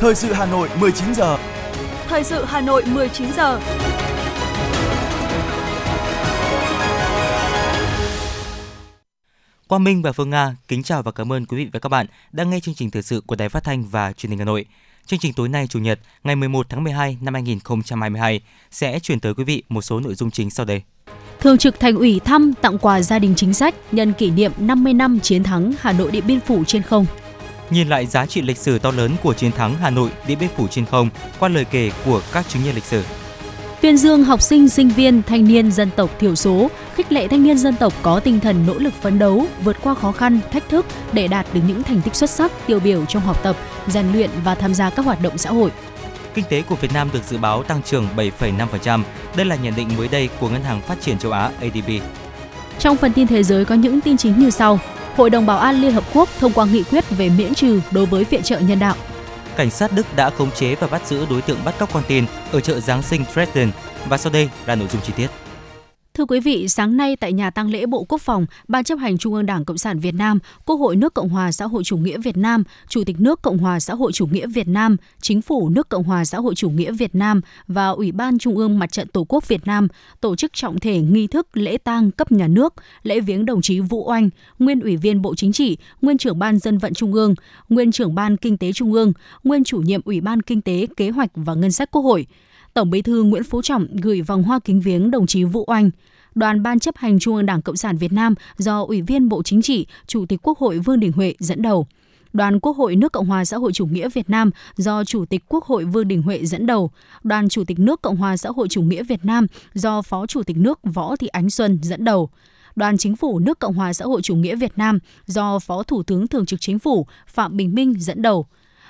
Thời sự Hà Nội 19 giờ. Thời sự Hà Nội 19 giờ. Quang Minh và Phương Nga kính chào và cảm ơn quý vị và các bạn đang nghe chương trình thời sự của Đài Phát thanh và Truyền hình Hà Nội. Chương trình tối nay Chủ nhật, ngày 11 tháng 12 năm 2022 sẽ chuyển tới quý vị một số nội dung chính sau đây. Thường trực Thành ủy thăm tặng quà gia đình chính sách nhân kỷ niệm 50 năm chiến thắng Hà Nội Điện Biên Phủ trên không. Nhìn lại giá trị lịch sử to lớn của chiến thắng Hà Nội Điện Biên Phủ trên không qua lời kể của các chứng nhân lịch sử. Tuyên dương học sinh, sinh viên, thanh niên dân tộc thiểu số, khích lệ thanh niên dân tộc có tinh thần nỗ lực phấn đấu, vượt qua khó khăn, thách thức để đạt được những thành tích xuất sắc, tiêu biểu trong học tập, rèn luyện và tham gia các hoạt động xã hội. Kinh tế của Việt Nam được dự báo tăng trưởng 7,5%. Đây là nhận định mới đây của Ngân hàng Phát triển châu Á ADB. Trong phần tin thế giới có những tin chính như sau. Hội đồng Bảo an Liên Hợp Quốc thông qua nghị quyết về miễn trừ đối với viện trợ nhân đạo. Cảnh sát Đức đã khống chế và bắt giữ đối tượng bắt cóc con tin ở chợ Giáng sinh Dresden. Và sau đây là nội dung chi tiết. Thưa quý vị, sáng nay tại nhà tang lễ Bộ Quốc phòng, Ban chấp hành Trung ương Đảng Cộng sản Việt Nam, Quốc hội nước Cộng hòa xã hội chủ nghĩa Việt Nam, Chủ tịch nước Cộng hòa xã hội chủ nghĩa Việt Nam, Chính phủ nước Cộng hòa xã hội chủ nghĩa Việt Nam và Ủy ban Trung ương Mặt trận Tổ quốc Việt Nam tổ chức trọng thể nghi thức lễ tang cấp nhà nước, lễ viếng đồng chí Vũ Oanh, nguyên Ủy viên Bộ Chính trị, nguyên trưởng Ban Dân vận Trung ương, nguyên trưởng Ban Kinh tế Trung ương, nguyên chủ nhiệm Ủy ban Kinh tế, Kế hoạch và Ngân sách Quốc hội. Tổng Bí thư Nguyễn Phú Trọng gửi vòng hoa kính viếng đồng chí Vũ Oanh. Đoàn Ban chấp hành Trung ương Đảng Cộng sản Việt Nam do Ủy viên Bộ Chính trị, Chủ tịch Quốc hội Vương Đình Huệ dẫn đầu. Đoàn Quốc hội nước Cộng hòa xã hội chủ nghĩa Việt Nam do Chủ tịch Quốc hội Vương Đình Huệ dẫn đầu, Đoàn Chủ tịch nước Cộng hòa xã hội chủ nghĩa Việt Nam do Phó Chủ tịch nước Võ Thị Ánh Xuân dẫn đầu. Đoàn Chính phủ nước Cộng hòa xã hội chủ nghĩa Việt Nam do Phó Thủ tướng Thường trực Chính phủ Phạm Bình Minh dẫn đầu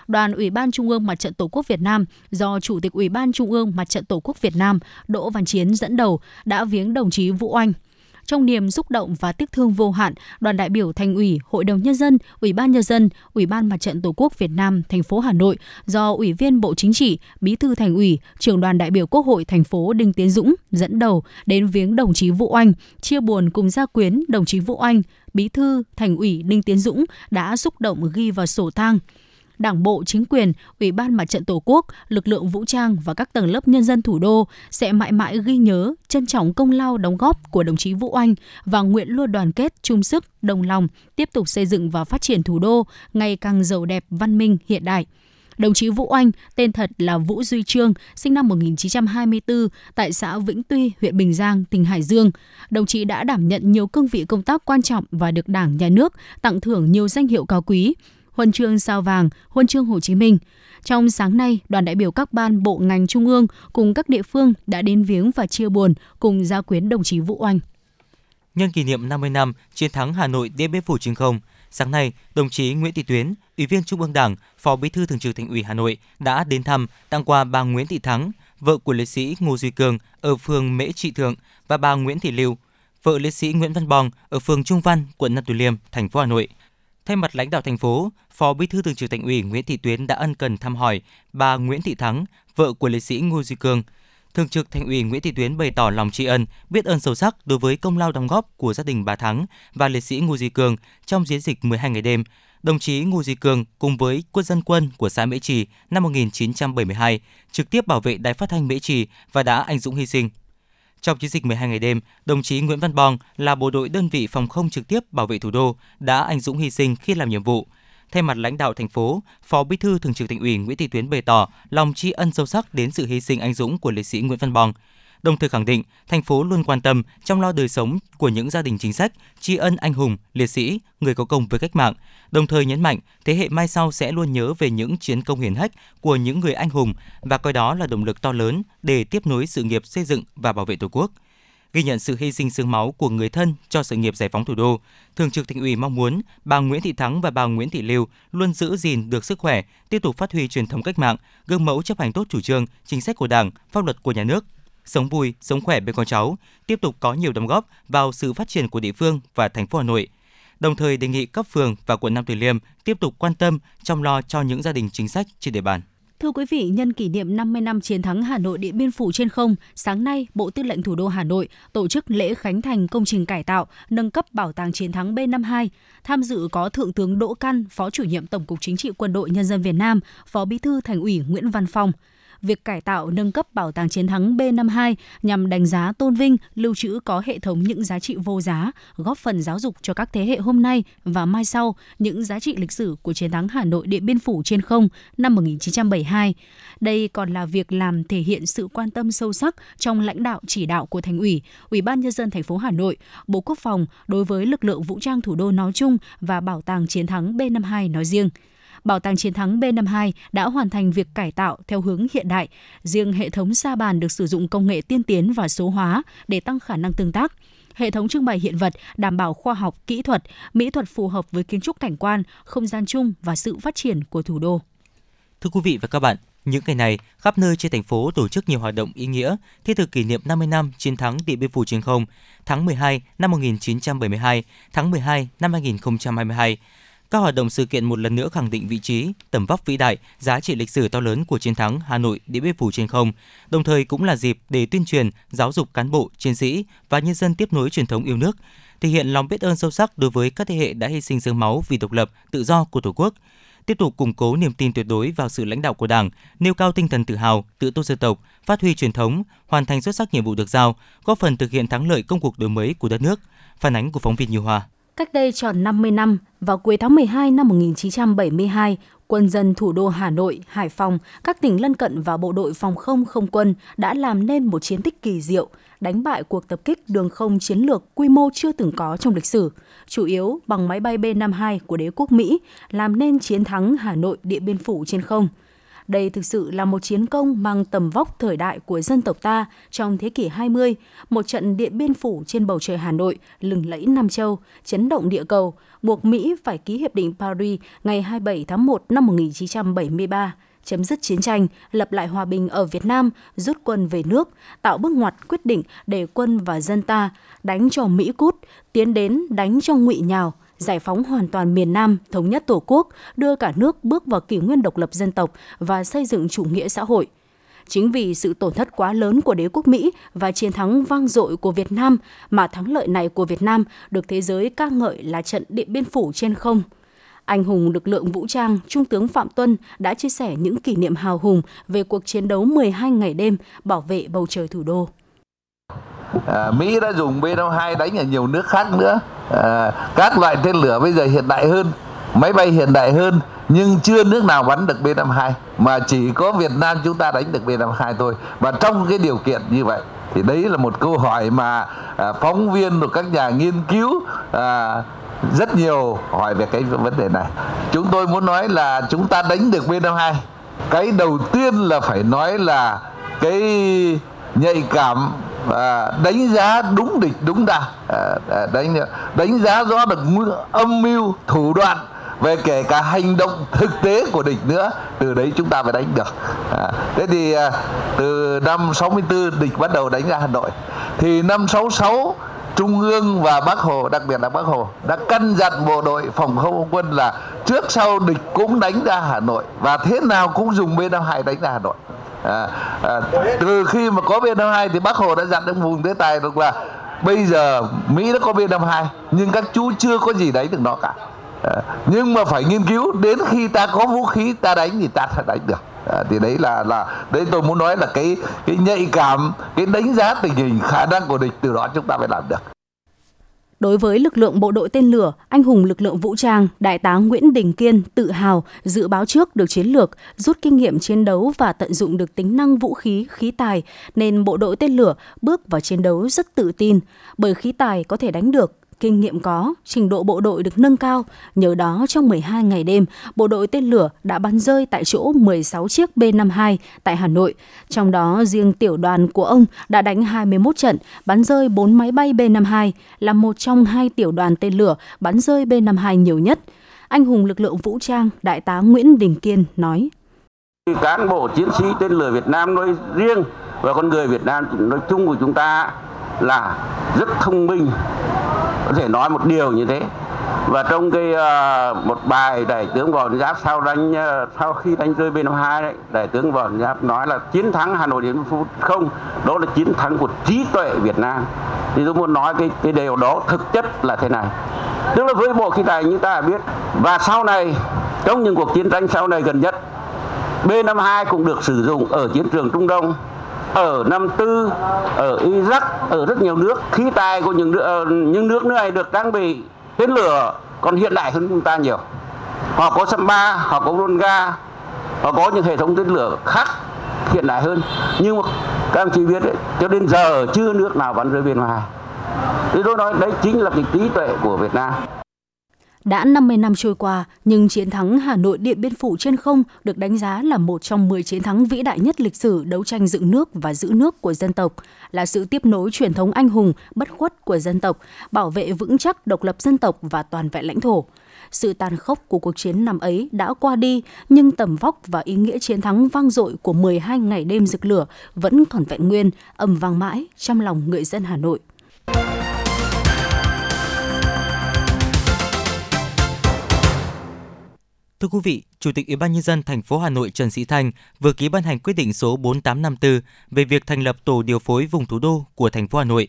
đoàn Ủy ban Trung ương Mặt trận Tổ quốc Việt Nam do Chủ tịch Ủy ban Trung ương Mặt trận Tổ quốc Việt Nam Đỗ Văn Chiến dẫn đầu đã viếng đồng chí Vũ Oanh. Trong niềm xúc động và tiếc thương vô hạn, đoàn đại biểu Thành ủy, Hội đồng nhân dân, Ủy ban nhân dân, Ủy ban Mặt trận Tổ quốc Việt Nam thành phố Hà Nội do Ủy viên Bộ Chính trị, Bí thư Thành ủy, Trưởng đoàn đại biểu Quốc hội thành phố Đinh Tiến Dũng dẫn đầu đến viếng đồng chí Vũ Oanh, chia buồn cùng gia quyến đồng chí Vũ Oanh, Bí thư Thành ủy Đinh Tiến Dũng đã xúc động ghi vào sổ tang Đảng bộ, chính quyền, Ủy ban Mặt trận Tổ quốc, lực lượng vũ trang và các tầng lớp nhân dân thủ đô sẽ mãi mãi ghi nhớ, trân trọng công lao đóng góp của đồng chí Vũ Anh và nguyện luôn đoàn kết, chung sức, đồng lòng, tiếp tục xây dựng và phát triển thủ đô ngày càng giàu đẹp, văn minh, hiện đại. Đồng chí Vũ Oanh, tên thật là Vũ Duy Trương, sinh năm 1924 tại xã Vĩnh Tuy, huyện Bình Giang, tỉnh Hải Dương. Đồng chí đã đảm nhận nhiều cương vị công tác quan trọng và được Đảng, Nhà nước tặng thưởng nhiều danh hiệu cao quý huân chương sao vàng, huân chương Hồ Chí Minh. Trong sáng nay, đoàn đại biểu các ban bộ ngành trung ương cùng các địa phương đã đến viếng và chia buồn cùng gia quyến đồng chí Vũ Oanh. Nhân kỷ niệm 50 năm chiến thắng Hà Nội Điện Biên Phủ trên không, sáng nay, đồng chí Nguyễn Thị Tuyến, Ủy viên Trung ương Đảng, Phó Bí thư Thường trực Thành ủy Hà Nội đã đến thăm tặng quà bà Nguyễn Thị Thắng, vợ của liệt sĩ Ngô Duy Cường ở phường Mễ Trị Thượng và bà Nguyễn Thị Lưu, vợ liệt sĩ Nguyễn Văn Bong ở phường Trung Văn, quận Nam Từ Liêm, thành phố Hà Nội. Thay mặt lãnh đạo thành phố, Phó Bí thư Thường trực Thành ủy Nguyễn Thị Tuyến đã ân cần thăm hỏi bà Nguyễn Thị Thắng, vợ của liệt sĩ Ngô Duy Cương. Thường trực Thành ủy Nguyễn Thị Tuyến bày tỏ lòng tri ân, biết ơn sâu sắc đối với công lao đóng góp của gia đình bà Thắng và liệt sĩ Ngô Duy Cường trong chiến dịch 12 ngày đêm. Đồng chí Ngô Duy Cường cùng với quân dân quân của xã Mễ Trì năm 1972 trực tiếp bảo vệ đài phát thanh Mễ Trì và đã anh dũng hy sinh. Trong chiến dịch 12 ngày đêm, đồng chí Nguyễn Văn Bong là bộ đội đơn vị phòng không trực tiếp bảo vệ thủ đô đã anh dũng hy sinh khi làm nhiệm vụ. Thay mặt lãnh đạo thành phố, Phó Bí thư Thường trực Thành ủy Nguyễn Thị Tuyến bày tỏ lòng tri ân sâu sắc đến sự hy sinh anh dũng của liệt sĩ Nguyễn Văn Bong đồng thời khẳng định thành phố luôn quan tâm chăm lo đời sống của những gia đình chính sách, tri ân anh hùng, liệt sĩ, người có công với cách mạng, đồng thời nhấn mạnh thế hệ mai sau sẽ luôn nhớ về những chiến công hiển hách của những người anh hùng và coi đó là động lực to lớn để tiếp nối sự nghiệp xây dựng và bảo vệ Tổ quốc ghi nhận sự hy sinh xương máu của người thân cho sự nghiệp giải phóng thủ đô. Thường trực Thành ủy mong muốn bà Nguyễn Thị Thắng và bà Nguyễn Thị Lưu luôn giữ gìn được sức khỏe, tiếp tục phát huy truyền thống cách mạng, gương mẫu chấp hành tốt chủ trương, chính sách của Đảng, pháp luật của nhà nước, sống vui, sống khỏe bên con cháu, tiếp tục có nhiều đóng góp vào sự phát triển của địa phương và thành phố Hà Nội. Đồng thời đề nghị cấp phường và quận Nam Từ Liêm tiếp tục quan tâm chăm lo cho những gia đình chính sách trên địa bàn. Thưa quý vị, nhân kỷ niệm 50 năm chiến thắng Hà Nội Điện Biên Phủ trên không, sáng nay, Bộ Tư lệnh Thủ đô Hà Nội tổ chức lễ khánh thành công trình cải tạo, nâng cấp Bảo tàng Chiến thắng B52. Tham dự có Thượng tướng Đỗ Căn, Phó chủ nhiệm Tổng cục Chính trị Quân đội Nhân dân Việt Nam, Phó Bí thư Thành ủy Nguyễn Văn Phong việc cải tạo nâng cấp bảo tàng chiến thắng B52 nhằm đánh giá tôn vinh, lưu trữ có hệ thống những giá trị vô giá, góp phần giáo dục cho các thế hệ hôm nay và mai sau những giá trị lịch sử của chiến thắng Hà Nội Điện Biên Phủ trên không năm 1972. Đây còn là việc làm thể hiện sự quan tâm sâu sắc trong lãnh đạo chỉ đạo của Thành ủy, Ủy ban nhân dân thành phố Hà Nội, Bộ Quốc phòng đối với lực lượng vũ trang thủ đô nói chung và bảo tàng chiến thắng B52 nói riêng. Bảo tàng chiến thắng B52 đã hoàn thành việc cải tạo theo hướng hiện đại. Riêng hệ thống sa bàn được sử dụng công nghệ tiên tiến và số hóa để tăng khả năng tương tác. Hệ thống trưng bày hiện vật đảm bảo khoa học, kỹ thuật, mỹ thuật phù hợp với kiến trúc cảnh quan, không gian chung và sự phát triển của thủ đô. Thưa quý vị và các bạn, những ngày này, khắp nơi trên thành phố tổ chức nhiều hoạt động ý nghĩa thiết thực kỷ niệm 50 năm chiến thắng Điện Biên Phủ trên không, tháng 12 năm 1972, tháng 12 năm 2022 các hoạt động sự kiện một lần nữa khẳng định vị trí, tầm vóc vĩ đại, giá trị lịch sử to lớn của chiến thắng Hà Nội Điện Biên Phủ trên không, đồng thời cũng là dịp để tuyên truyền, giáo dục cán bộ, chiến sĩ và nhân dân tiếp nối truyền thống yêu nước, thể hiện lòng biết ơn sâu sắc đối với các thế hệ đã hy sinh sương máu vì độc lập, tự do của Tổ quốc, tiếp tục củng cố niềm tin tuyệt đối vào sự lãnh đạo của Đảng, nêu cao tinh thần tự hào, tự tôn dân tộc, phát huy truyền thống, hoàn thành xuất sắc nhiệm vụ được giao, góp phần thực hiện thắng lợi công cuộc đổi mới của đất nước. Phản ánh của phóng viên Như Hoa. Cách đây tròn 50 năm, vào cuối tháng 12 năm 1972, quân dân thủ đô Hà Nội, Hải Phòng, các tỉnh lân cận và bộ đội phòng không không quân đã làm nên một chiến tích kỳ diệu, đánh bại cuộc tập kích đường không chiến lược quy mô chưa từng có trong lịch sử, chủ yếu bằng máy bay B-52 của đế quốc Mỹ, làm nên chiến thắng Hà Nội Điện Biên Phủ trên không – đây thực sự là một chiến công mang tầm vóc thời đại của dân tộc ta trong thế kỷ 20, một trận điện biên phủ trên bầu trời Hà Nội, lừng lẫy Nam Châu, chấn động địa cầu, buộc Mỹ phải ký Hiệp định Paris ngày 27 tháng 1 năm 1973 chấm dứt chiến tranh, lập lại hòa bình ở Việt Nam, rút quân về nước, tạo bước ngoặt quyết định để quân và dân ta đánh cho Mỹ cút, tiến đến đánh cho ngụy nhào, giải phóng hoàn toàn miền Nam, thống nhất Tổ quốc, đưa cả nước bước vào kỷ nguyên độc lập dân tộc và xây dựng chủ nghĩa xã hội. Chính vì sự tổn thất quá lớn của đế quốc Mỹ và chiến thắng vang dội của Việt Nam mà thắng lợi này của Việt Nam được thế giới ca ngợi là trận Điện Biên Phủ trên không. Anh hùng lực lượng vũ trang Trung tướng Phạm Tuân đã chia sẻ những kỷ niệm hào hùng về cuộc chiến đấu 12 ngày đêm bảo vệ bầu trời thủ đô. À, Mỹ đã dùng B-52 đánh ở nhiều nước khác nữa. À, các loại tên lửa bây giờ hiện đại hơn, máy bay hiện đại hơn, nhưng chưa nước nào bắn được B-52 mà chỉ có Việt Nam chúng ta đánh được B-52 thôi. Và trong cái điều kiện như vậy thì đấy là một câu hỏi mà à, phóng viên và các nhà nghiên cứu à, rất nhiều hỏi về cái vấn đề này. Chúng tôi muốn nói là chúng ta đánh được B-52. Cái đầu tiên là phải nói là cái nhạy cảm à, đánh giá đúng địch đúng ta à, à, đánh đánh giá rõ được âm mưu thủ đoạn về kể cả hành động thực tế của địch nữa từ đấy chúng ta phải đánh được. À, thế thì à, từ năm 64 địch bắt đầu đánh ra Hà Nội. Thì năm 66 Trung ương và Bác Hồ, đặc biệt là Bác Hồ đã căn dặn bộ đội phòng không quân là trước sau địch cũng đánh ra Hà Nội và thế nào cũng dùng B-52 đánh ra Hà Nội à, à, từ khi mà có B52 thì Bác Hồ đã dặn ông vùng Thế Tài được là bây giờ Mỹ đã có B52 nhưng các chú chưa có gì đánh được nó cả. À, nhưng mà phải nghiên cứu đến khi ta có vũ khí ta đánh thì ta sẽ đánh được. À, thì đấy là là đấy tôi muốn nói là cái cái nhạy cảm cái đánh giá tình hình khả năng của địch từ đó chúng ta phải làm được. Đối với lực lượng bộ đội tên lửa, anh hùng lực lượng vũ trang, Đại tá Nguyễn Đình Kiên tự hào dự báo trước được chiến lược, rút kinh nghiệm chiến đấu và tận dụng được tính năng vũ khí, khí tài, nên bộ đội tên lửa bước vào chiến đấu rất tự tin, bởi khí tài có thể đánh được kinh nghiệm có, trình độ bộ đội được nâng cao. Nhờ đó, trong 12 ngày đêm, bộ đội tên lửa đã bắn rơi tại chỗ 16 chiếc B-52 tại Hà Nội. Trong đó, riêng tiểu đoàn của ông đã đánh 21 trận, bắn rơi 4 máy bay B-52, là một trong hai tiểu đoàn tên lửa bắn rơi B-52 nhiều nhất. Anh hùng lực lượng vũ trang, Đại tá Nguyễn Đình Kiên nói. Cán bộ chiến sĩ tên lửa Việt Nam nói riêng và con người Việt Nam nói chung của chúng ta là rất thông minh có thể nói một điều như thế. Và trong cái uh, một bài đại tướng võ giáp sau đánh uh, sau khi đánh rơi B52 đấy đại tướng võ giáp nói là chiến thắng Hà Nội Điện Biên Phủ không đó là chiến thắng của trí tuệ Việt Nam. Thì tôi muốn nói cái cái điều đó thực chất là thế này. Tức là với bộ khí tài như ta biết và sau này trong những cuộc chiến tranh sau này gần nhất B52 cũng được sử dụng ở chiến trường Trung Đông ở năm Tư, ở Iraq, ở rất nhiều nước. Khí tài của những ờ, những nước này được trang bị tên lửa còn hiện đại hơn chúng ta nhiều. Họ có Samba, họ có Ronga, họ có những hệ thống tên lửa khác hiện đại hơn. Nhưng mà các anh chị biết đấy, cho đến giờ chưa nước nào bắn rơi bên ngoài. Thì tôi nói đấy chính là cái trí tuệ của Việt Nam. Đã 50 năm trôi qua, nhưng chiến thắng Hà Nội Điện Biên Phủ trên không được đánh giá là một trong 10 chiến thắng vĩ đại nhất lịch sử đấu tranh dựng nước và giữ nước của dân tộc, là sự tiếp nối truyền thống anh hùng, bất khuất của dân tộc, bảo vệ vững chắc độc lập dân tộc và toàn vẹn lãnh thổ. Sự tàn khốc của cuộc chiến năm ấy đã qua đi, nhưng tầm vóc và ý nghĩa chiến thắng vang dội của 12 ngày đêm rực lửa vẫn còn vẹn nguyên, ầm vang mãi trong lòng người dân Hà Nội. Thưa quý vị, Chủ tịch Ủy ban nhân dân thành phố Hà Nội Trần Sĩ Thanh vừa ký ban hành quyết định số 4854 về việc thành lập tổ điều phối vùng thủ đô của thành phố Hà Nội.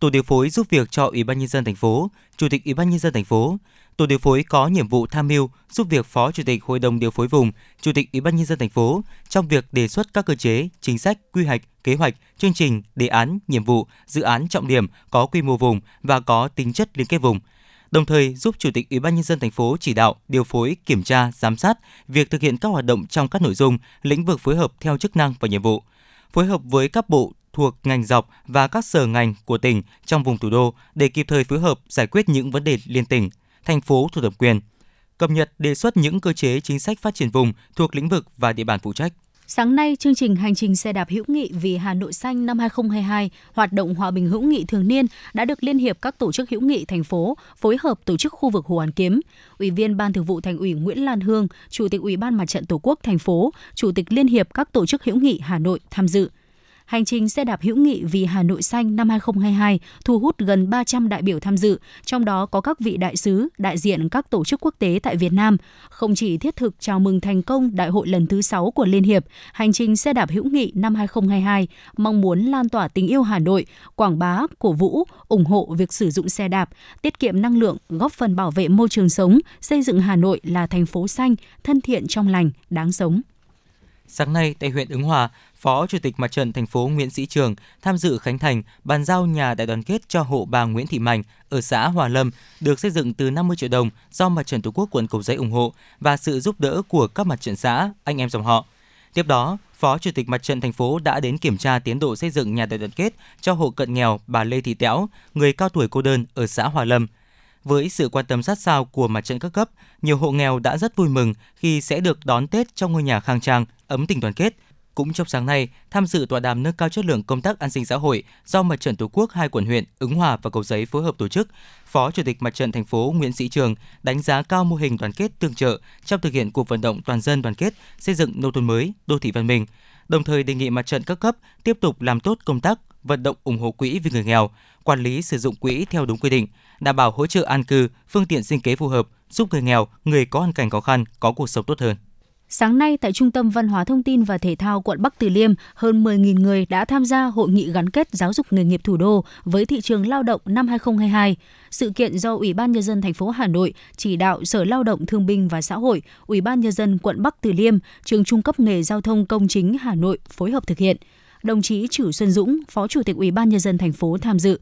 Tổ điều phối giúp việc cho Ủy ban nhân dân thành phố, Chủ tịch Ủy ban nhân dân thành phố. Tổ điều phối có nhiệm vụ tham mưu giúp việc Phó Chủ tịch Hội đồng điều phối vùng, Chủ tịch Ủy ban nhân dân thành phố trong việc đề xuất các cơ chế, chính sách, quy hoạch, kế hoạch, chương trình, đề án, nhiệm vụ, dự án trọng điểm có quy mô vùng và có tính chất liên kết vùng đồng thời giúp Chủ tịch Ủy ban nhân dân thành phố chỉ đạo, điều phối, kiểm tra, giám sát việc thực hiện các hoạt động trong các nội dung, lĩnh vực phối hợp theo chức năng và nhiệm vụ. Phối hợp với các bộ thuộc ngành dọc và các sở ngành của tỉnh trong vùng thủ đô để kịp thời phối hợp giải quyết những vấn đề liên tỉnh, thành phố thuộc thẩm quyền. Cập nhật đề xuất những cơ chế chính sách phát triển vùng thuộc lĩnh vực và địa bàn phụ trách. Sáng nay, chương trình Hành trình xe đạp hữu nghị vì Hà Nội xanh năm 2022, hoạt động hòa bình hữu nghị thường niên đã được Liên hiệp các tổ chức hữu nghị thành phố phối hợp tổ chức khu vực Hồ Hoàn Kiếm. Ủy viên Ban Thường vụ Thành ủy Nguyễn Lan Hương, Chủ tịch Ủy ban Mặt trận Tổ quốc thành phố, Chủ tịch Liên hiệp các tổ chức hữu nghị Hà Nội tham dự. Hành trình xe đạp hữu nghị vì Hà Nội xanh năm 2022 thu hút gần 300 đại biểu tham dự, trong đó có các vị đại sứ, đại diện các tổ chức quốc tế tại Việt Nam. Không chỉ thiết thực chào mừng thành công đại hội lần thứ 6 của Liên Hiệp, hành trình xe đạp hữu nghị năm 2022 mong muốn lan tỏa tình yêu Hà Nội, quảng bá, cổ vũ, ủng hộ việc sử dụng xe đạp, tiết kiệm năng lượng, góp phần bảo vệ môi trường sống, xây dựng Hà Nội là thành phố xanh, thân thiện trong lành, đáng sống. Sáng nay tại huyện Ứng Hòa, Phó Chủ tịch Mặt trận thành phố Nguyễn Sĩ Trường tham dự khánh thành bàn giao nhà đại đoàn kết cho hộ bà Nguyễn Thị Mạnh ở xã Hòa Lâm được xây dựng từ 50 triệu đồng do Mặt trận Tổ quốc quận Cầu Giấy ủng hộ và sự giúp đỡ của các mặt trận xã, anh em dòng họ. Tiếp đó, Phó Chủ tịch Mặt trận thành phố đã đến kiểm tra tiến độ xây dựng nhà đại đoàn kết cho hộ cận nghèo bà Lê Thị Tẽo, người cao tuổi cô đơn ở xã Hòa Lâm. Với sự quan tâm sát sao của mặt trận các cấp, nhiều hộ nghèo đã rất vui mừng khi sẽ được đón Tết trong ngôi nhà khang trang, ấm tình đoàn kết – cũng trong sáng nay, tham dự tọa đàm nâng cao chất lượng công tác an sinh xã hội do Mặt trận Tổ quốc hai quận huyện Ứng Hòa và Cầu Giấy phối hợp tổ chức, Phó Chủ tịch Mặt trận thành phố Nguyễn Sĩ Trường đánh giá cao mô hình đoàn kết tương trợ trong thực hiện cuộc vận động toàn dân đoàn kết xây dựng nông thôn mới, đô thị văn minh. Đồng thời đề nghị mặt trận các cấp tiếp tục làm tốt công tác vận động ủng hộ quỹ vì người nghèo, quản lý sử dụng quỹ theo đúng quy định, đảm bảo hỗ trợ an cư, phương tiện sinh kế phù hợp, giúp người nghèo, người có hoàn cảnh khó khăn có cuộc sống tốt hơn. Sáng nay tại Trung tâm Văn hóa Thông tin và Thể thao quận Bắc Từ Liêm, hơn 10.000 người đã tham gia hội nghị gắn kết giáo dục nghề nghiệp thủ đô với thị trường lao động năm 2022. Sự kiện do Ủy ban nhân dân thành phố Hà Nội chỉ đạo Sở Lao động Thương binh và Xã hội, Ủy ban nhân dân quận Bắc Từ Liêm, trường trung cấp nghề giao thông công chính Hà Nội phối hợp thực hiện. Đồng chí Trử Xuân Dũng, Phó Chủ tịch Ủy ban nhân dân thành phố tham dự.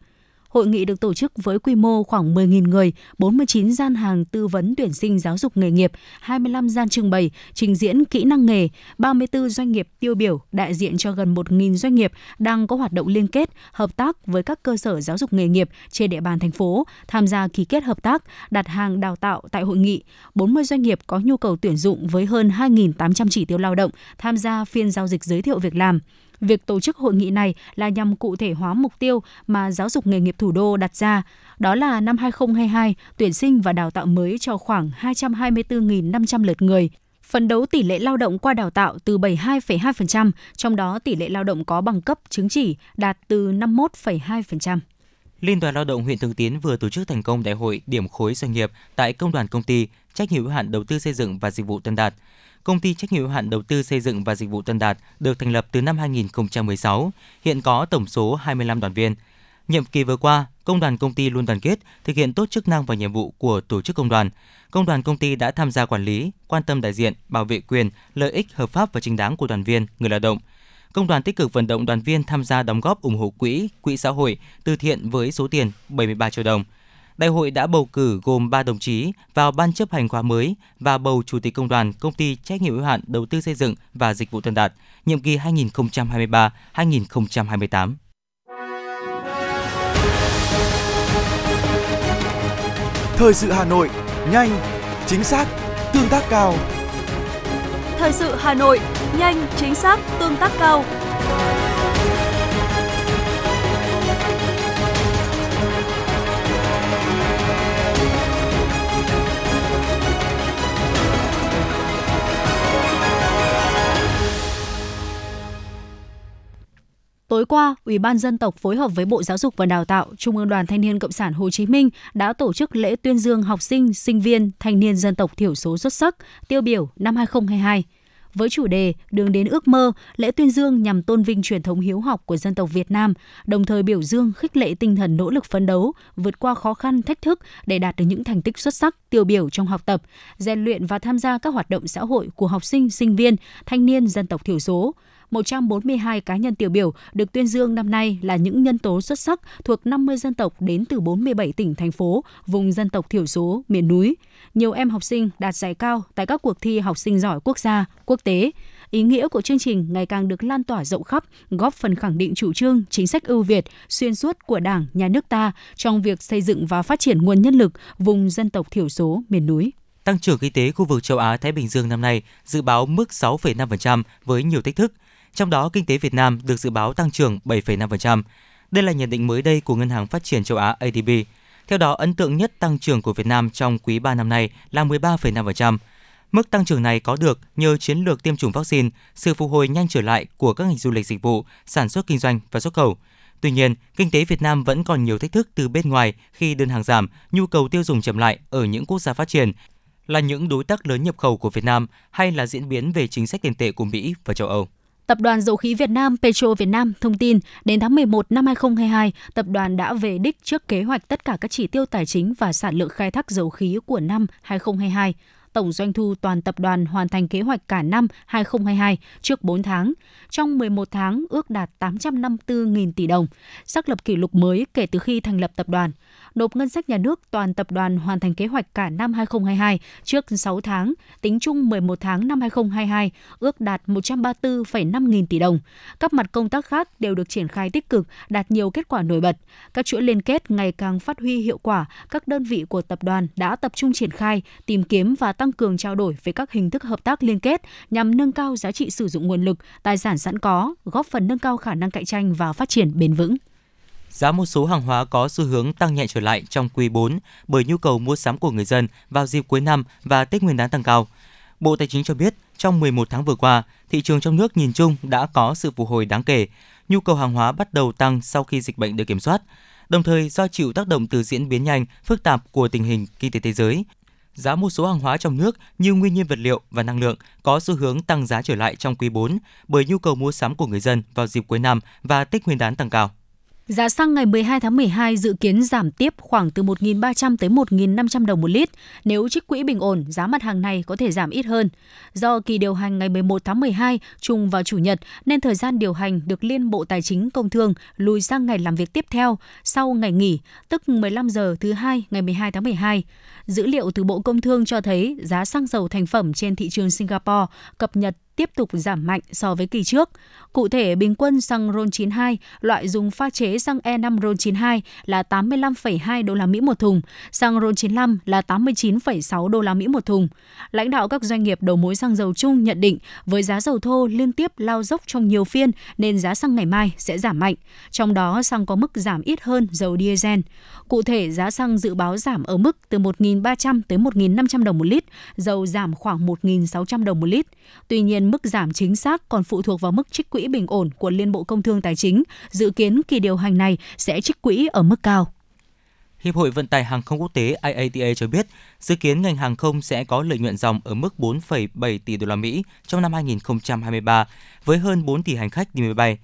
Hội nghị được tổ chức với quy mô khoảng 10.000 người, 49 gian hàng tư vấn tuyển sinh giáo dục nghề nghiệp, 25 gian trưng bày, trình diễn kỹ năng nghề, 34 doanh nghiệp tiêu biểu đại diện cho gần 1.000 doanh nghiệp đang có hoạt động liên kết, hợp tác với các cơ sở giáo dục nghề nghiệp trên địa bàn thành phố, tham gia ký kết hợp tác, đặt hàng đào tạo tại hội nghị. 40 doanh nghiệp có nhu cầu tuyển dụng với hơn 2.800 chỉ tiêu lao động tham gia phiên giao dịch giới thiệu việc làm. Việc tổ chức hội nghị này là nhằm cụ thể hóa mục tiêu mà giáo dục nghề nghiệp thủ đô đặt ra, đó là năm 2022 tuyển sinh và đào tạo mới cho khoảng 224.500 lượt người, phấn đấu tỷ lệ lao động qua đào tạo từ 72,2%, trong đó tỷ lệ lao động có bằng cấp chứng chỉ đạt từ 51,2%. Liên đoàn Lao động huyện Thường Tín vừa tổ chức thành công đại hội điểm khối doanh nghiệp tại Công đoàn Công ty trách nhiệm hữu hạn đầu tư xây dựng và dịch vụ Tân Đạt. Công ty trách nhiệm hữu hạn đầu tư xây dựng và dịch vụ Tân Đạt được thành lập từ năm 2016, hiện có tổng số 25 đoàn viên. Nhiệm kỳ vừa qua, công đoàn công ty luôn đoàn kết, thực hiện tốt chức năng và nhiệm vụ của tổ chức công đoàn. Công đoàn công ty đã tham gia quản lý, quan tâm đại diện, bảo vệ quyền, lợi ích hợp pháp và chính đáng của đoàn viên, người lao động. Công đoàn tích cực vận động đoàn viên tham gia đóng góp ủng hộ quỹ, quỹ xã hội, từ thiện với số tiền 73 triệu đồng. Đại hội đã bầu cử gồm 3 đồng chí vào ban chấp hành khóa mới và bầu chủ tịch công đoàn công ty trách nhiệm hữu hạn đầu tư xây dựng và dịch vụ Tân Đạt, nhiệm kỳ 2023-2028. Thời sự Hà Nội, nhanh, chính xác, tương tác cao. Thời sự Hà Nội, nhanh, chính xác, tương tác cao. Tối qua, Ủy ban dân tộc phối hợp với Bộ Giáo dục và Đào tạo, Trung ương Đoàn Thanh niên Cộng sản Hồ Chí Minh đã tổ chức lễ tuyên dương học sinh, sinh viên, thanh niên dân tộc thiểu số xuất sắc tiêu biểu năm 2022. Với chủ đề Đường đến ước mơ, lễ tuyên dương nhằm tôn vinh truyền thống hiếu học của dân tộc Việt Nam, đồng thời biểu dương khích lệ tinh thần nỗ lực phấn đấu, vượt qua khó khăn, thách thức để đạt được những thành tích xuất sắc, tiêu biểu trong học tập, rèn luyện và tham gia các hoạt động xã hội của học sinh, sinh viên, thanh niên dân tộc thiểu số. 142 cá nhân tiêu biểu được tuyên dương năm nay là những nhân tố xuất sắc thuộc 50 dân tộc đến từ 47 tỉnh, thành phố, vùng dân tộc thiểu số, miền núi. Nhiều em học sinh đạt giải cao tại các cuộc thi học sinh giỏi quốc gia, quốc tế. Ý nghĩa của chương trình ngày càng được lan tỏa rộng khắp, góp phần khẳng định chủ trương, chính sách ưu việt, xuyên suốt của Đảng, Nhà nước ta trong việc xây dựng và phát triển nguồn nhân lực vùng dân tộc thiểu số, miền núi. Tăng trưởng kinh tế khu vực châu Á Thái Bình Dương năm nay dự báo mức 6,5% với nhiều thách thức – trong đó, kinh tế Việt Nam được dự báo tăng trưởng 7,5%. Đây là nhận định mới đây của Ngân hàng Phát triển châu Á ADB. Theo đó, ấn tượng nhất tăng trưởng của Việt Nam trong quý 3 năm nay là 13,5%. Mức tăng trưởng này có được nhờ chiến lược tiêm chủng vaccine, sự phục hồi nhanh trở lại của các ngành du lịch dịch vụ, sản xuất kinh doanh và xuất khẩu. Tuy nhiên, kinh tế Việt Nam vẫn còn nhiều thách thức từ bên ngoài khi đơn hàng giảm, nhu cầu tiêu dùng chậm lại ở những quốc gia phát triển, là những đối tác lớn nhập khẩu của Việt Nam hay là diễn biến về chính sách tiền tệ của Mỹ và châu Âu. Tập đoàn Dầu khí Việt Nam Petro Việt Nam thông tin, đến tháng 11 năm 2022, tập đoàn đã về đích trước kế hoạch tất cả các chỉ tiêu tài chính và sản lượng khai thác dầu khí của năm 2022 tổng doanh thu toàn tập đoàn hoàn thành kế hoạch cả năm 2022 trước 4 tháng. Trong 11 tháng ước đạt 854.000 tỷ đồng, xác lập kỷ lục mới kể từ khi thành lập tập đoàn. Nộp ngân sách nhà nước toàn tập đoàn hoàn thành kế hoạch cả năm 2022 trước 6 tháng, tính chung 11 tháng năm 2022 ước đạt 134,5 nghìn tỷ đồng. Các mặt công tác khác đều được triển khai tích cực, đạt nhiều kết quả nổi bật. Các chuỗi liên kết ngày càng phát huy hiệu quả, các đơn vị của tập đoàn đã tập trung triển khai, tìm kiếm và tăng cường trao đổi về các hình thức hợp tác liên kết nhằm nâng cao giá trị sử dụng nguồn lực, tài sản sẵn có, góp phần nâng cao khả năng cạnh tranh và phát triển bền vững. Giá một số hàng hóa có xu hướng tăng nhẹ trở lại trong quý 4 bởi nhu cầu mua sắm của người dân vào dịp cuối năm và Tết Nguyên đán tăng cao. Bộ Tài chính cho biết, trong 11 tháng vừa qua, thị trường trong nước nhìn chung đã có sự phục hồi đáng kể. Nhu cầu hàng hóa bắt đầu tăng sau khi dịch bệnh được kiểm soát. Đồng thời, do chịu tác động từ diễn biến nhanh, phức tạp của tình hình kinh tế thế giới, giá một số hàng hóa trong nước như nguyên nhiên vật liệu và năng lượng có xu hướng tăng giá trở lại trong quý 4 bởi nhu cầu mua sắm của người dân vào dịp cuối năm và Tết Nguyên đán tăng cao. Giá xăng ngày 12 tháng 12 dự kiến giảm tiếp khoảng từ 1.300 tới 1.500 đồng một lít. Nếu trích quỹ bình ổn, giá mặt hàng này có thể giảm ít hơn. Do kỳ điều hành ngày 11 tháng 12 trùng vào Chủ nhật nên thời gian điều hành được Liên Bộ Tài chính Công Thương lùi sang ngày làm việc tiếp theo sau ngày nghỉ, tức 15 giờ thứ hai ngày 12 tháng 12. Dữ liệu từ Bộ Công Thương cho thấy giá xăng dầu thành phẩm trên thị trường Singapore cập nhật tiếp tục giảm mạnh so với kỳ trước. Cụ thể, bình quân xăng RON92, loại dùng pha chế xăng E5 RON92 là 85,2 đô la Mỹ một thùng, xăng RON95 là 89,6 đô la Mỹ một thùng. Lãnh đạo các doanh nghiệp đầu mối xăng dầu chung nhận định với giá dầu thô liên tiếp lao dốc trong nhiều phiên nên giá xăng ngày mai sẽ giảm mạnh. Trong đó xăng có mức giảm ít hơn dầu diesel. Cụ thể, giá xăng dự báo giảm ở mức từ 1.000 1.300 tới 1.500 đồng một lít, dầu giảm khoảng 1.600 đồng một lít. Tuy nhiên, mức giảm chính xác còn phụ thuộc vào mức trích quỹ bình ổn của Liên Bộ Công Thương Tài chính. Dự kiến kỳ điều hành này sẽ trích quỹ ở mức cao. Hiệp hội Vận tải Hàng không Quốc tế IATA cho biết, dự kiến ngành hàng không sẽ có lợi nhuận dòng ở mức 4,7 tỷ đô la Mỹ trong năm 2023 với hơn 4 tỷ hành khách đi máy bay.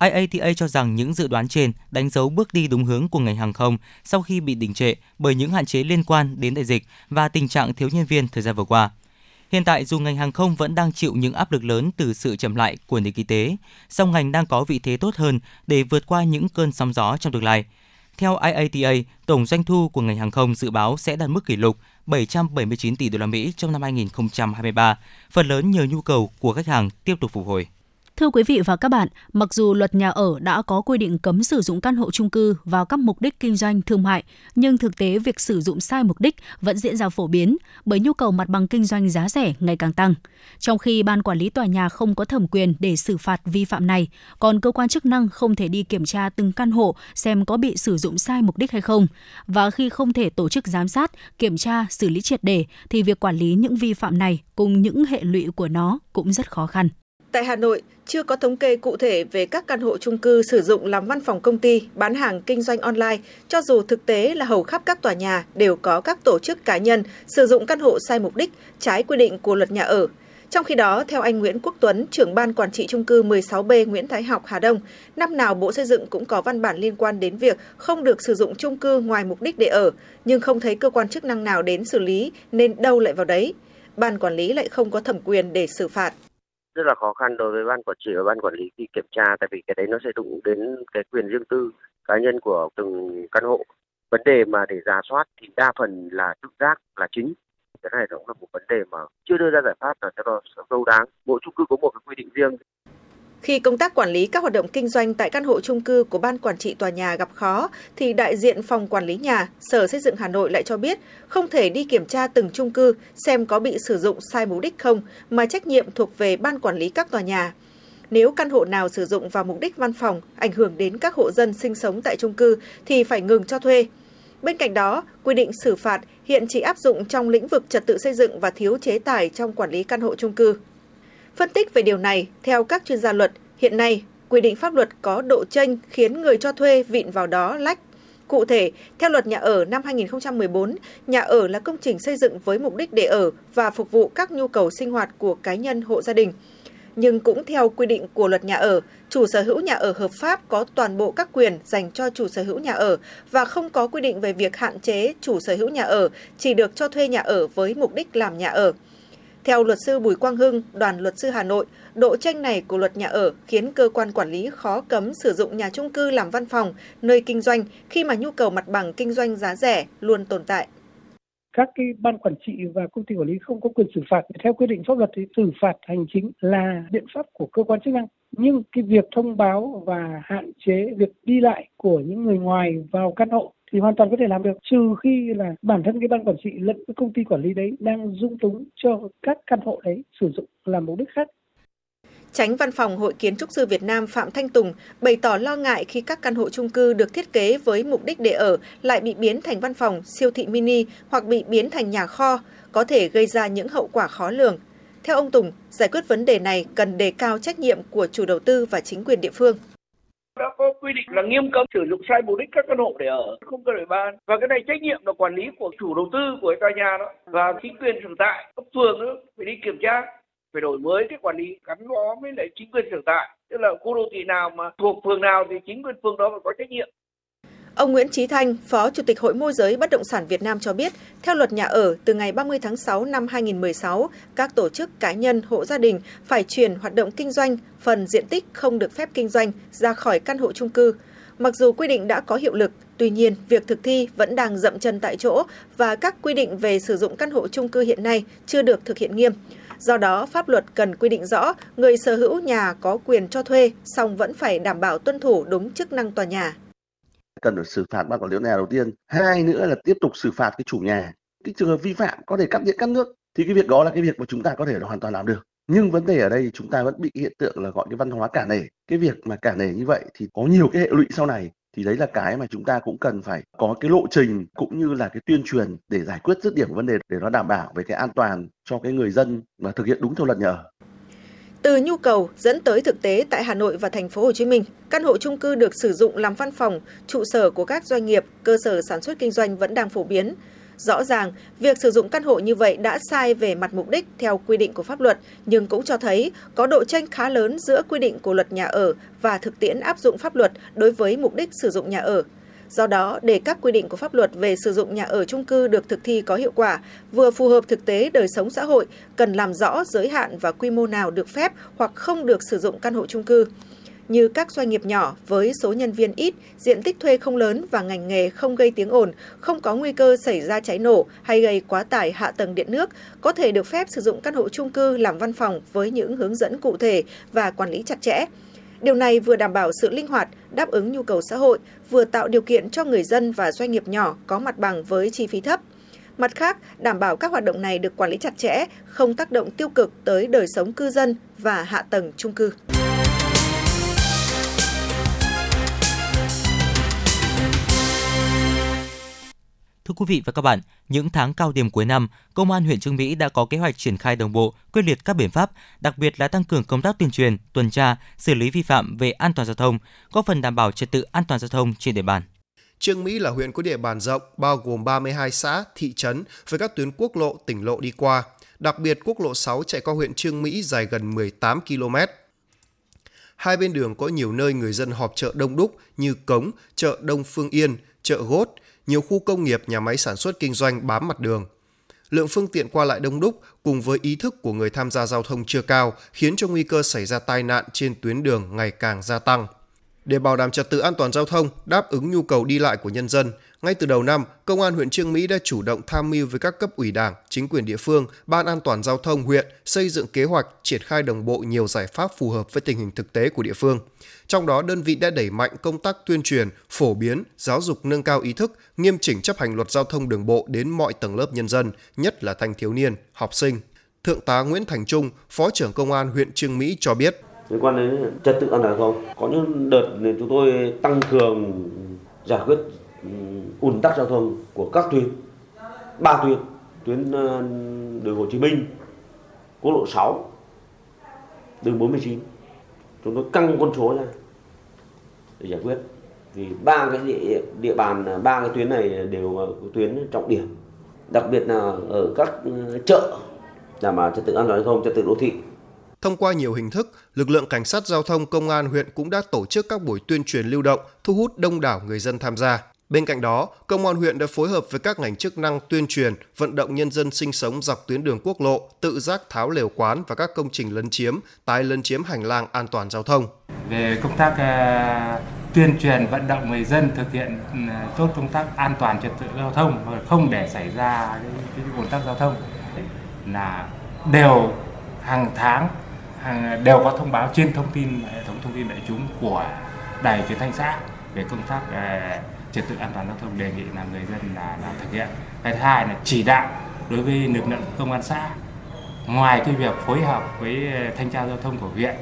IATA cho rằng những dự đoán trên đánh dấu bước đi đúng hướng của ngành hàng không sau khi bị đình trệ bởi những hạn chế liên quan đến đại dịch và tình trạng thiếu nhân viên thời gian vừa qua. Hiện tại dù ngành hàng không vẫn đang chịu những áp lực lớn từ sự chậm lại của nền kinh tế, song ngành đang có vị thế tốt hơn để vượt qua những cơn sóng gió trong tương lai. Theo IATA, tổng doanh thu của ngành hàng không dự báo sẽ đạt mức kỷ lục 779 tỷ đô la Mỹ trong năm 2023, phần lớn nhờ nhu cầu của khách hàng tiếp tục phục hồi. Thưa quý vị và các bạn, mặc dù luật nhà ở đã có quy định cấm sử dụng căn hộ chung cư vào các mục đích kinh doanh thương mại, nhưng thực tế việc sử dụng sai mục đích vẫn diễn ra phổ biến bởi nhu cầu mặt bằng kinh doanh giá rẻ ngày càng tăng. Trong khi ban quản lý tòa nhà không có thẩm quyền để xử phạt vi phạm này, còn cơ quan chức năng không thể đi kiểm tra từng căn hộ xem có bị sử dụng sai mục đích hay không. Và khi không thể tổ chức giám sát, kiểm tra, xử lý triệt để thì việc quản lý những vi phạm này cùng những hệ lụy của nó cũng rất khó khăn. Tại Hà Nội, chưa có thống kê cụ thể về các căn hộ chung cư sử dụng làm văn phòng công ty, bán hàng kinh doanh online, cho dù thực tế là hầu khắp các tòa nhà đều có các tổ chức cá nhân sử dụng căn hộ sai mục đích, trái quy định của luật nhà ở. Trong khi đó, theo anh Nguyễn Quốc Tuấn, trưởng ban quản trị chung cư 16B Nguyễn Thái Học Hà Đông, năm nào Bộ Xây dựng cũng có văn bản liên quan đến việc không được sử dụng chung cư ngoài mục đích để ở, nhưng không thấy cơ quan chức năng nào đến xử lý nên đâu lại vào đấy. Ban quản lý lại không có thẩm quyền để xử phạt rất là khó khăn đối với ban quản trị và ban quản lý khi kiểm tra, tại vì cái đấy nó sẽ đụng đến cái quyền riêng tư cá nhân của từng căn hộ. Vấn đề mà để giả soát thì đa phần là tự giác là chính. Cái này cũng là một vấn đề mà chưa đưa ra giải pháp là cho nó sâu đáng. Mỗi chung cư có một cái quy định riêng khi công tác quản lý các hoạt động kinh doanh tại căn hộ chung cư của ban quản trị tòa nhà gặp khó, thì đại diện phòng quản lý nhà, Sở Xây dựng Hà Nội lại cho biết không thể đi kiểm tra từng chung cư xem có bị sử dụng sai mục đích không, mà trách nhiệm thuộc về ban quản lý các tòa nhà. Nếu căn hộ nào sử dụng vào mục đích văn phòng, ảnh hưởng đến các hộ dân sinh sống tại chung cư thì phải ngừng cho thuê. Bên cạnh đó, quy định xử phạt hiện chỉ áp dụng trong lĩnh vực trật tự xây dựng và thiếu chế tài trong quản lý căn hộ chung cư. Phân tích về điều này, theo các chuyên gia luật, hiện nay quy định pháp luật có độ chênh khiến người cho thuê vịn vào đó lách. Cụ thể, theo luật nhà ở năm 2014, nhà ở là công trình xây dựng với mục đích để ở và phục vụ các nhu cầu sinh hoạt của cá nhân hộ gia đình. Nhưng cũng theo quy định của luật nhà ở, chủ sở hữu nhà ở hợp pháp có toàn bộ các quyền dành cho chủ sở hữu nhà ở và không có quy định về việc hạn chế chủ sở hữu nhà ở chỉ được cho thuê nhà ở với mục đích làm nhà ở. Theo luật sư Bùi Quang Hưng, đoàn luật sư Hà Nội, độ tranh này của luật nhà ở khiến cơ quan quản lý khó cấm sử dụng nhà chung cư làm văn phòng, nơi kinh doanh khi mà nhu cầu mặt bằng kinh doanh giá rẻ luôn tồn tại. Các cái ban quản trị và công ty quản lý không có quyền xử phạt. Theo quy định pháp luật thì xử phạt hành chính là biện pháp của cơ quan chức năng. Nhưng cái việc thông báo và hạn chế việc đi lại của những người ngoài vào căn hộ thì hoàn toàn có thể làm được. Trừ khi là bản thân cái ban quản trị lẫn cái công ty quản lý đấy đang dung túng cho các căn hộ đấy sử dụng làm mục đích khác. Tránh văn phòng Hội Kiến trúc sư Việt Nam Phạm Thanh Tùng bày tỏ lo ngại khi các căn hộ chung cư được thiết kế với mục đích để ở lại bị biến thành văn phòng, siêu thị mini hoặc bị biến thành nhà kho, có thể gây ra những hậu quả khó lường. Theo ông Tùng, giải quyết vấn đề này cần đề cao trách nhiệm của chủ đầu tư và chính quyền địa phương đã có quy định là nghiêm cấm sử dụng sai mục đích các căn hộ để ở, không cần ủy ban. Và cái này trách nhiệm là quản lý của chủ đầu tư của tòa nhà đó và chính quyền sở tại, cấp phường nữa, phải đi kiểm tra, phải đổi mới cái quản lý gắn bó với lại chính quyền sở tại. Tức là khu đô thị nào mà thuộc phường nào thì chính quyền phường đó phải có trách nhiệm. Ông Nguyễn Trí Thanh, Phó Chủ tịch Hội môi giới bất động sản Việt Nam cho biết, theo luật nhà ở, từ ngày 30 tháng 6 năm 2016, các tổ chức cá nhân, hộ gia đình phải chuyển hoạt động kinh doanh, phần diện tích không được phép kinh doanh ra khỏi căn hộ chung cư. Mặc dù quy định đã có hiệu lực, tuy nhiên việc thực thi vẫn đang dậm chân tại chỗ và các quy định về sử dụng căn hộ chung cư hiện nay chưa được thực hiện nghiêm. Do đó, pháp luật cần quy định rõ người sở hữu nhà có quyền cho thuê, song vẫn phải đảm bảo tuân thủ đúng chức năng tòa nhà cần phải xử phạt ban quản lý nhà đầu tiên. Hai nữa là tiếp tục xử phạt cái chủ nhà. Cái trường hợp vi phạm có thể cắt điện, cắt nước, thì cái việc đó là cái việc mà chúng ta có thể hoàn toàn làm được. Nhưng vấn đề ở đây chúng ta vẫn bị hiện tượng là gọi cái văn hóa cả nể. Cái việc mà cả nể như vậy thì có nhiều cái hệ lụy sau này. Thì đấy là cái mà chúng ta cũng cần phải có cái lộ trình cũng như là cái tuyên truyền để giải quyết dứt điểm vấn đề, để nó đảm bảo về cái an toàn cho cái người dân và thực hiện đúng theo luật nhà ở. Từ nhu cầu dẫn tới thực tế tại Hà Nội và thành phố Hồ Chí Minh, căn hộ chung cư được sử dụng làm văn phòng, trụ sở của các doanh nghiệp, cơ sở sản xuất kinh doanh vẫn đang phổ biến. Rõ ràng, việc sử dụng căn hộ như vậy đã sai về mặt mục đích theo quy định của pháp luật, nhưng cũng cho thấy có độ tranh khá lớn giữa quy định của luật nhà ở và thực tiễn áp dụng pháp luật đối với mục đích sử dụng nhà ở. Do đó, để các quy định của pháp luật về sử dụng nhà ở chung cư được thực thi có hiệu quả, vừa phù hợp thực tế đời sống xã hội, cần làm rõ giới hạn và quy mô nào được phép hoặc không được sử dụng căn hộ chung cư như các doanh nghiệp nhỏ với số nhân viên ít, diện tích thuê không lớn và ngành nghề không gây tiếng ồn, không có nguy cơ xảy ra cháy nổ hay gây quá tải hạ tầng điện nước, có thể được phép sử dụng căn hộ chung cư làm văn phòng với những hướng dẫn cụ thể và quản lý chặt chẽ. Điều này vừa đảm bảo sự linh hoạt, đáp ứng nhu cầu xã hội, vừa tạo điều kiện cho người dân và doanh nghiệp nhỏ có mặt bằng với chi phí thấp. Mặt khác, đảm bảo các hoạt động này được quản lý chặt chẽ, không tác động tiêu cực tới đời sống cư dân và hạ tầng chung cư. Thưa quý vị và các bạn, những tháng cao điểm cuối năm, Công an huyện Trương Mỹ đã có kế hoạch triển khai đồng bộ, quyết liệt các biện pháp, đặc biệt là tăng cường công tác tuyên truyền, tuần tra, xử lý vi phạm về an toàn giao thông, góp phần đảm bảo trật tự an toàn giao thông trên địa bàn. Trương Mỹ là huyện có địa bàn rộng, bao gồm 32 xã, thị trấn với các tuyến quốc lộ, tỉnh lộ đi qua. Đặc biệt, quốc lộ 6 chạy qua huyện Trương Mỹ dài gần 18 km. Hai bên đường có nhiều nơi người dân họp chợ đông đúc như Cống, chợ Đông Phương Yên, chợ Gốt, nhiều khu công nghiệp, nhà máy sản xuất kinh doanh bám mặt đường. Lượng phương tiện qua lại đông đúc cùng với ý thức của người tham gia giao thông chưa cao khiến cho nguy cơ xảy ra tai nạn trên tuyến đường ngày càng gia tăng. Để bảo đảm trật tự an toàn giao thông, đáp ứng nhu cầu đi lại của nhân dân, ngay từ đầu năm, Công an huyện Trương Mỹ đã chủ động tham mưu với các cấp ủy Đảng, chính quyền địa phương, Ban an toàn giao thông huyện xây dựng kế hoạch triển khai đồng bộ nhiều giải pháp phù hợp với tình hình thực tế của địa phương. Trong đó, đơn vị đã đẩy mạnh công tác tuyên truyền, phổ biến, giáo dục nâng cao ý thức, nghiêm chỉnh chấp hành luật giao thông đường bộ đến mọi tầng lớp nhân dân, nhất là thanh thiếu niên, học sinh. Thượng tá Nguyễn Thành Trung, Phó trưởng Công an huyện Trương Mỹ cho biết. Liên quan đến trật tự an toàn giao thông, có những đợt thì chúng tôi tăng cường giải quyết ừ, ùn tắc giao thông của các tuyến, ba tuyến, tuyến ờ, đường Hồ Chí Minh, quốc lộ 6, đường 49 chúng tôi căng con số ra để giải quyết. Vì ba cái địa, địa bàn ba cái tuyến này đều tuyến trọng điểm. Đặc biệt là ở các ừ, chợ đảm bảo trật tự an toàn giao thông trật tự đô thị. Thông qua nhiều hình thức, lực lượng cảnh sát giao thông công an huyện cũng đã tổ chức các buổi tuyên truyền lưu động, thu hút đông đảo người dân tham gia. Bên cạnh đó, Công an huyện đã phối hợp với các ngành chức năng tuyên truyền, vận động nhân dân sinh sống dọc tuyến đường quốc lộ, tự giác tháo lều quán và các công trình lấn chiếm, tái lấn chiếm hành lang an toàn giao thông. Về công tác uh, tuyên truyền vận động người dân thực hiện uh, tốt công tác an toàn trật tự giao thông và không để xảy ra cái, cái ủn tắc giao thông là đều hàng tháng hàng đều có thông báo trên thông tin hệ thống thông tin đại chúng của đài truyền thanh xã về công tác uh, trật tự an toàn giao thông đề nghị là người dân là, là thực hiện. Cái thứ hai là chỉ đạo đối với lực lượng công an xã ngoài cái việc phối hợp với ờ, thanh tra giao thông của huyện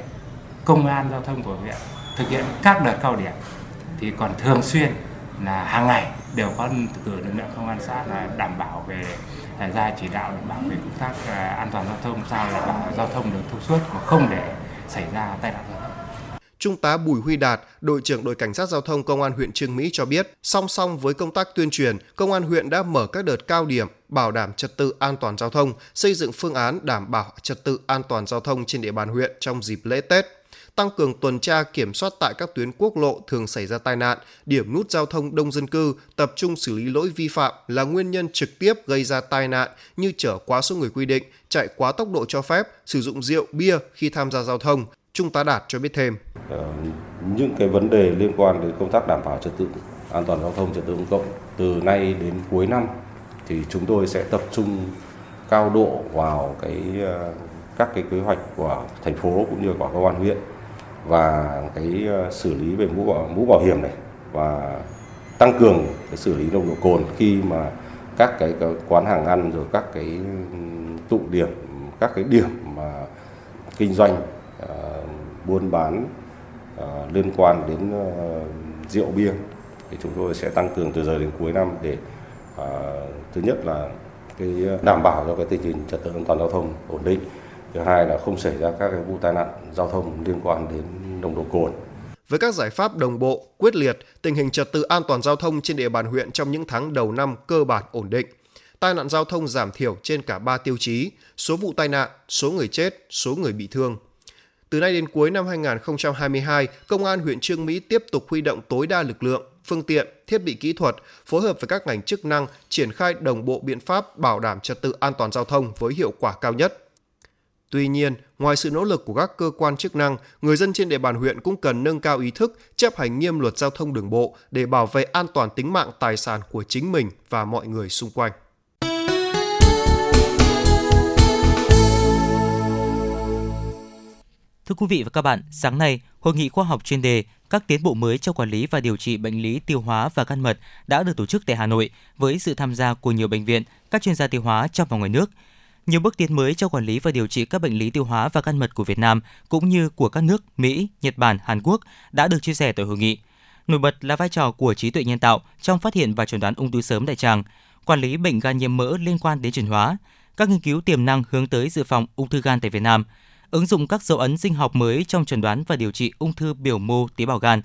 công an giao thông của huyện thực hiện các đợt cao điểm thì còn thường xuyên là hàng ngày đều có cử lực lượng công an xã là đảm bảo về à, ra chỉ đạo đảm bảo về công tác ờ, an toàn giao thông sao là giao thông được thông suốt mà không để xảy ra tai nạn giao thông Trung tá Bùi Huy Đạt, đội trưởng đội cảnh sát giao thông công an huyện Trương Mỹ cho biết, song song với công tác tuyên truyền, công an huyện đã mở các đợt cao điểm bảo đảm trật tự an toàn giao thông, xây dựng phương án đảm bảo trật tự an toàn giao thông trên địa bàn huyện trong dịp lễ Tết tăng cường tuần tra kiểm soát tại các tuyến quốc lộ thường xảy ra tai nạn, điểm nút giao thông đông dân cư, tập trung xử lý lỗi vi phạm là nguyên nhân trực tiếp gây ra tai nạn như chở quá số người quy định, chạy quá tốc độ cho phép, sử dụng rượu, bia khi tham gia giao thông, Trung tá Đạt cho biết thêm. Ờ, những cái vấn đề liên quan đến công tác đảm bảo trật tự an toàn giao thông trật tự công cộng từ nay đến cuối năm thì chúng tôi sẽ tập trung cao độ vào cái ờ, các cái kế hoạch của thành phố cũng như của công an huyện và cái ờ, xử lý về mũ bảo, mũ bảo hiểm này và tăng cường cái xử lý nồng độ cồn khi mà các cái, cái quán hàng ăn rồi các cái ừ, tụ điểm các cái điểm mà kinh doanh buôn bán uh, liên quan đến uh, rượu bia thì chúng tôi sẽ tăng cường từ giờ đến cuối năm để ờ, thứ nhất là cái đảm bảo cho cái tình hình trật tự an toàn giao thông ổn định thứ hai là không xảy ra các cái vụ tai nạn giao thông liên quan đến nồng độ cồn với các giải pháp đồng bộ, quyết liệt, tình hình trật tự an toàn giao thông trên địa bàn huyện trong những tháng đầu năm cơ bản ổn định. Tai nạn giao thông giảm thiểu trên cả 3 tiêu chí, số vụ tai nạn, số người chết, số người bị thương. Từ nay đến cuối năm 2022, Công an huyện Trương Mỹ tiếp tục huy động tối đa lực lượng, phương tiện, thiết bị kỹ thuật, phối hợp với các ngành chức năng triển khai đồng bộ biện pháp bảo đảm trật tự an toàn giao thông với hiệu quả cao nhất. Tuy nhiên, ngoài sự nỗ lực của các cơ quan chức năng, người dân trên địa bàn huyện cũng cần nâng cao ý thức, chấp hành nghiêm luật giao thông đường bộ để bảo vệ an toàn tính mạng tài sản của chính mình và mọi người xung quanh. Thưa quý vị và các bạn, sáng nay, hội nghị khoa học chuyên đề các tiến bộ mới trong quản lý và điều trị bệnh lý tiêu hóa và gan mật đã được tổ chức tại Hà Nội với sự tham gia của nhiều bệnh viện, các chuyên gia tiêu hóa trong và ngoài nước. Nhiều bước tiến mới trong quản lý và điều trị các bệnh lý tiêu hóa và gan mật của Việt Nam cũng như của các nước Mỹ, Nhật Bản, Hàn Quốc đã được chia sẻ tại hội nghị. Nổi bật là vai trò của trí tuệ nhân tạo trong phát hiện và chẩn đoán ung thư sớm đại tràng, quản lý bệnh gan nhiễm mỡ liên quan đến chuyển hóa, các nghiên cứu tiềm năng hướng tới dự phòng ung thư gan tại Việt Nam – ứng dụng các dấu ấn sinh học mới trong chẩn đoán và điều trị ung thư biểu mô tế bào gan.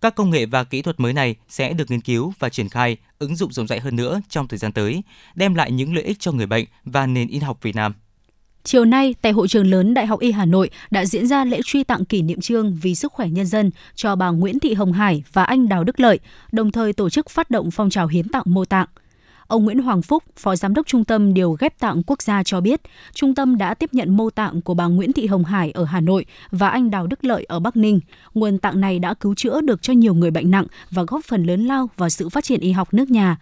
Các công nghệ và kỹ thuật mới này sẽ được nghiên cứu và triển khai, ứng dụng rộng rãi hơn nữa trong thời gian tới, đem lại những lợi ích cho người bệnh và nền y học Việt Nam. Chiều nay, tại hội trường lớn Đại học Y Hà Nội đã diễn ra lễ truy tặng kỷ niệm trương vì sức khỏe nhân dân cho bà Nguyễn Thị Hồng Hải và anh Đào Đức Lợi, đồng thời tổ chức phát động phong trào hiến tặng mô tạng. Ông Nguyễn Hoàng Phúc, Phó Giám đốc Trung tâm Điều ghép tạng quốc gia cho biết, trung tâm đã tiếp nhận mô tạng của bà Nguyễn Thị Hồng Hải ở Hà Nội và anh Đào Đức Lợi ở Bắc Ninh. Nguồn tạng này đã cứu chữa được cho nhiều người bệnh nặng và góp phần lớn lao vào sự phát triển y học nước nhà.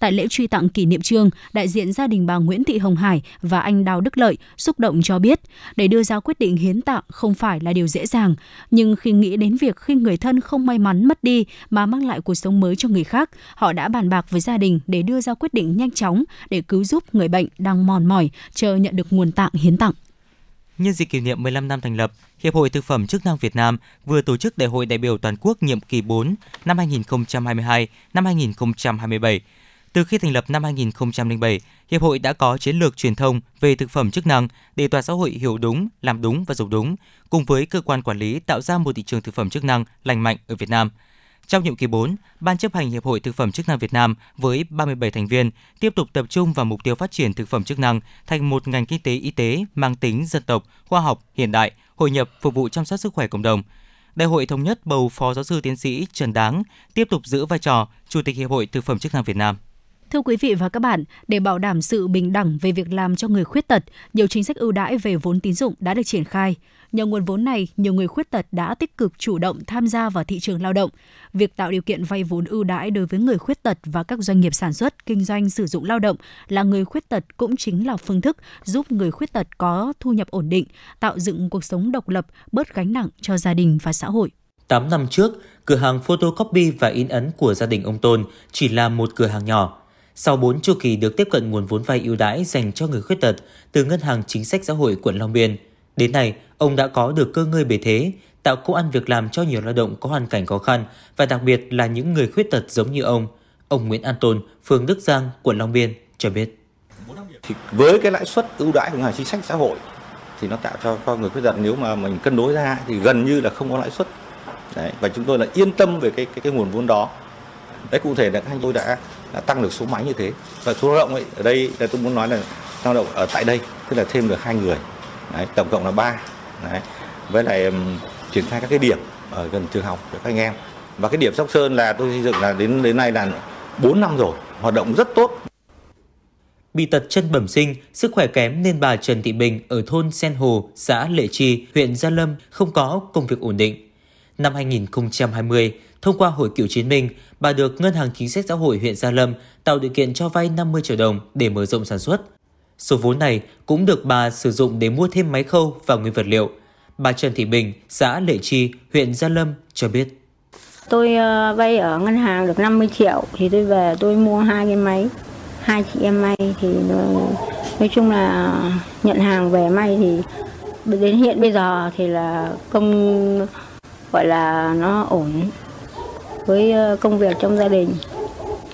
Tại lễ truy tặng kỷ niệm trương, đại diện gia đình bà Nguyễn Thị Hồng Hải và anh Đào Đức Lợi xúc động cho biết, để đưa ra quyết định hiến tặng không phải là điều dễ dàng, nhưng khi nghĩ đến việc khi người thân không may mắn mất đi mà mang lại cuộc sống mới cho người khác, họ đã bàn bạc với gia đình để đưa ra quyết định nhanh chóng để cứu giúp người bệnh đang mòn mỏi chờ nhận được nguồn tạng hiến tặng. Nhân dịp kỷ niệm 15 năm thành lập, Hiệp hội Thực phẩm chức năng Việt Nam vừa tổ chức Đại hội đại biểu toàn quốc nhiệm kỳ 4 năm 2022 năm 2027 từ khi thành lập năm 2007, Hiệp hội đã có chiến lược truyền thông về thực phẩm chức năng để toàn xã hội hiểu đúng, làm đúng và dùng đúng, cùng với cơ quan quản lý tạo ra một thị trường thực phẩm chức năng lành mạnh ở Việt Nam. Trong nhiệm kỳ 4, Ban chấp hành Hiệp hội Thực phẩm chức năng Việt Nam với 37 thành viên tiếp tục tập trung vào mục tiêu phát triển thực phẩm chức năng thành một ngành kinh tế y tế mang tính dân tộc, khoa học, hiện đại, hội nhập phục vụ chăm sóc sức khỏe cộng đồng. Đại hội thống nhất bầu Phó giáo sư tiến sĩ Trần Đáng tiếp tục giữ vai trò Chủ tịch Hiệp hội Thực phẩm chức năng Việt Nam. Thưa quý vị và các bạn, để bảo đảm sự bình đẳng về việc làm cho người khuyết tật, nhiều chính sách ưu đãi về vốn tín dụng đã được triển khai. Nhờ nguồn vốn này, nhiều người khuyết tật đã tích cực chủ động tham gia vào thị trường lao động. Việc tạo điều kiện vay vốn ưu đãi đối với người khuyết tật và các doanh nghiệp sản xuất, kinh doanh sử dụng lao động là người khuyết tật cũng chính là phương thức giúp người khuyết tật có thu nhập ổn định, tạo dựng cuộc sống độc lập, bớt gánh nặng cho gia đình và xã hội. 8 năm trước, cửa hàng photocopy và in ấn của gia đình ông Tôn chỉ là một cửa hàng nhỏ sau 4 chu kỳ được tiếp cận nguồn vốn vay ưu đãi dành cho người khuyết tật từ Ngân hàng Chính sách Xã hội quận Long Biên, đến nay ông đã có được cơ ngơi bề thế, tạo công ăn việc làm cho nhiều lao động có hoàn cảnh khó khăn và đặc biệt là những người khuyết tật giống như ông. Ông Nguyễn An Tôn, phường Đức Giang, quận Long Biên cho biết. Thì với cái lãi suất ưu đãi của ngân hàng chính sách xã hội thì nó tạo cho, cho người khuyết tật nếu mà mình cân đối ra thì gần như là không có lãi suất. Đấy, và chúng tôi là yên tâm về cái cái, cái nguồn vốn đó. Đấy cụ thể là anh tôi đã đã tăng được số máy như thế và số lao động ấy ở đây là tôi muốn nói là lao động ở tại đây tức là thêm được hai người đấy, tổng cộng là ba đấy. với lại um, triển khai các cái điểm ở gần trường học để các anh em và cái điểm sóc sơn là tôi xây dựng là đến đến nay là 4 năm rồi hoạt động rất tốt Bị tật chân bẩm sinh, sức khỏe kém nên bà Trần Thị Bình ở thôn Sen Hồ, xã Lệ Chi, huyện Gia Lâm không có công việc ổn định. Năm 2020, thông qua Hội Cựu Chiến binh, bà được Ngân hàng Chính sách Xã hội huyện Gia Lâm tạo điều kiện cho vay 50 triệu đồng để mở rộng sản xuất. Số vốn này cũng được bà sử dụng để mua thêm máy khâu và nguyên vật liệu. Bà Trần Thị Bình, xã Lệ Chi, huyện Gia Lâm cho biết. Tôi ờ, vay ở ngân hàng được 50 triệu thì tôi về tôi mua hai cái máy. Hai chị em may thì ờ, nói chung là nhận hàng về may thì đến hiện bây giờ thì là công gọi là nó ổn với ờ, công việc trong gia đình.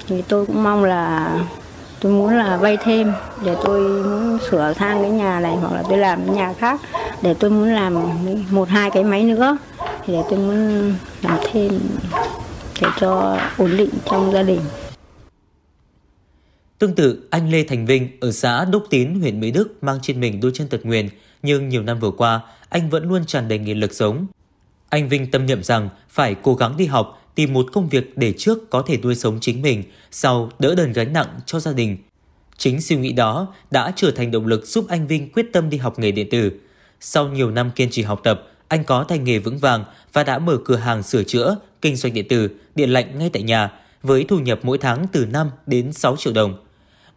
Thì tôi cũng mong là tôi muốn là vay thêm để tôi muốn sửa sang cái nhà này hoặc là tôi làm cái nhà khác để tôi muốn làm một hai cái máy nữa. Thì để tôi muốn làm thêm để cho ổn định trong gia đình. Tương tự, anh Lê Thành Vinh ở xã Đốc Tín, huyện Mỹ Đức mang trên mình đôi chân tật nguyền, nhưng nhiều năm vừa qua, anh vẫn luôn tràn đầy nghị lực sống. Anh Vinh tâm niệm rằng phải cố gắng đi học, tìm một công việc để trước có thể nuôi sống chính mình, sau đỡ đần gánh nặng cho gia đình. Chính suy nghĩ đó đã trở thành động lực giúp anh Vinh quyết tâm đi học nghề điện tử. Sau nhiều năm kiên trì học tập, anh có tay nghề vững vàng và đã mở cửa hàng sửa chữa, kinh doanh điện tử, điện lạnh ngay tại nhà, với thu nhập mỗi tháng từ 5 đến 6 triệu đồng.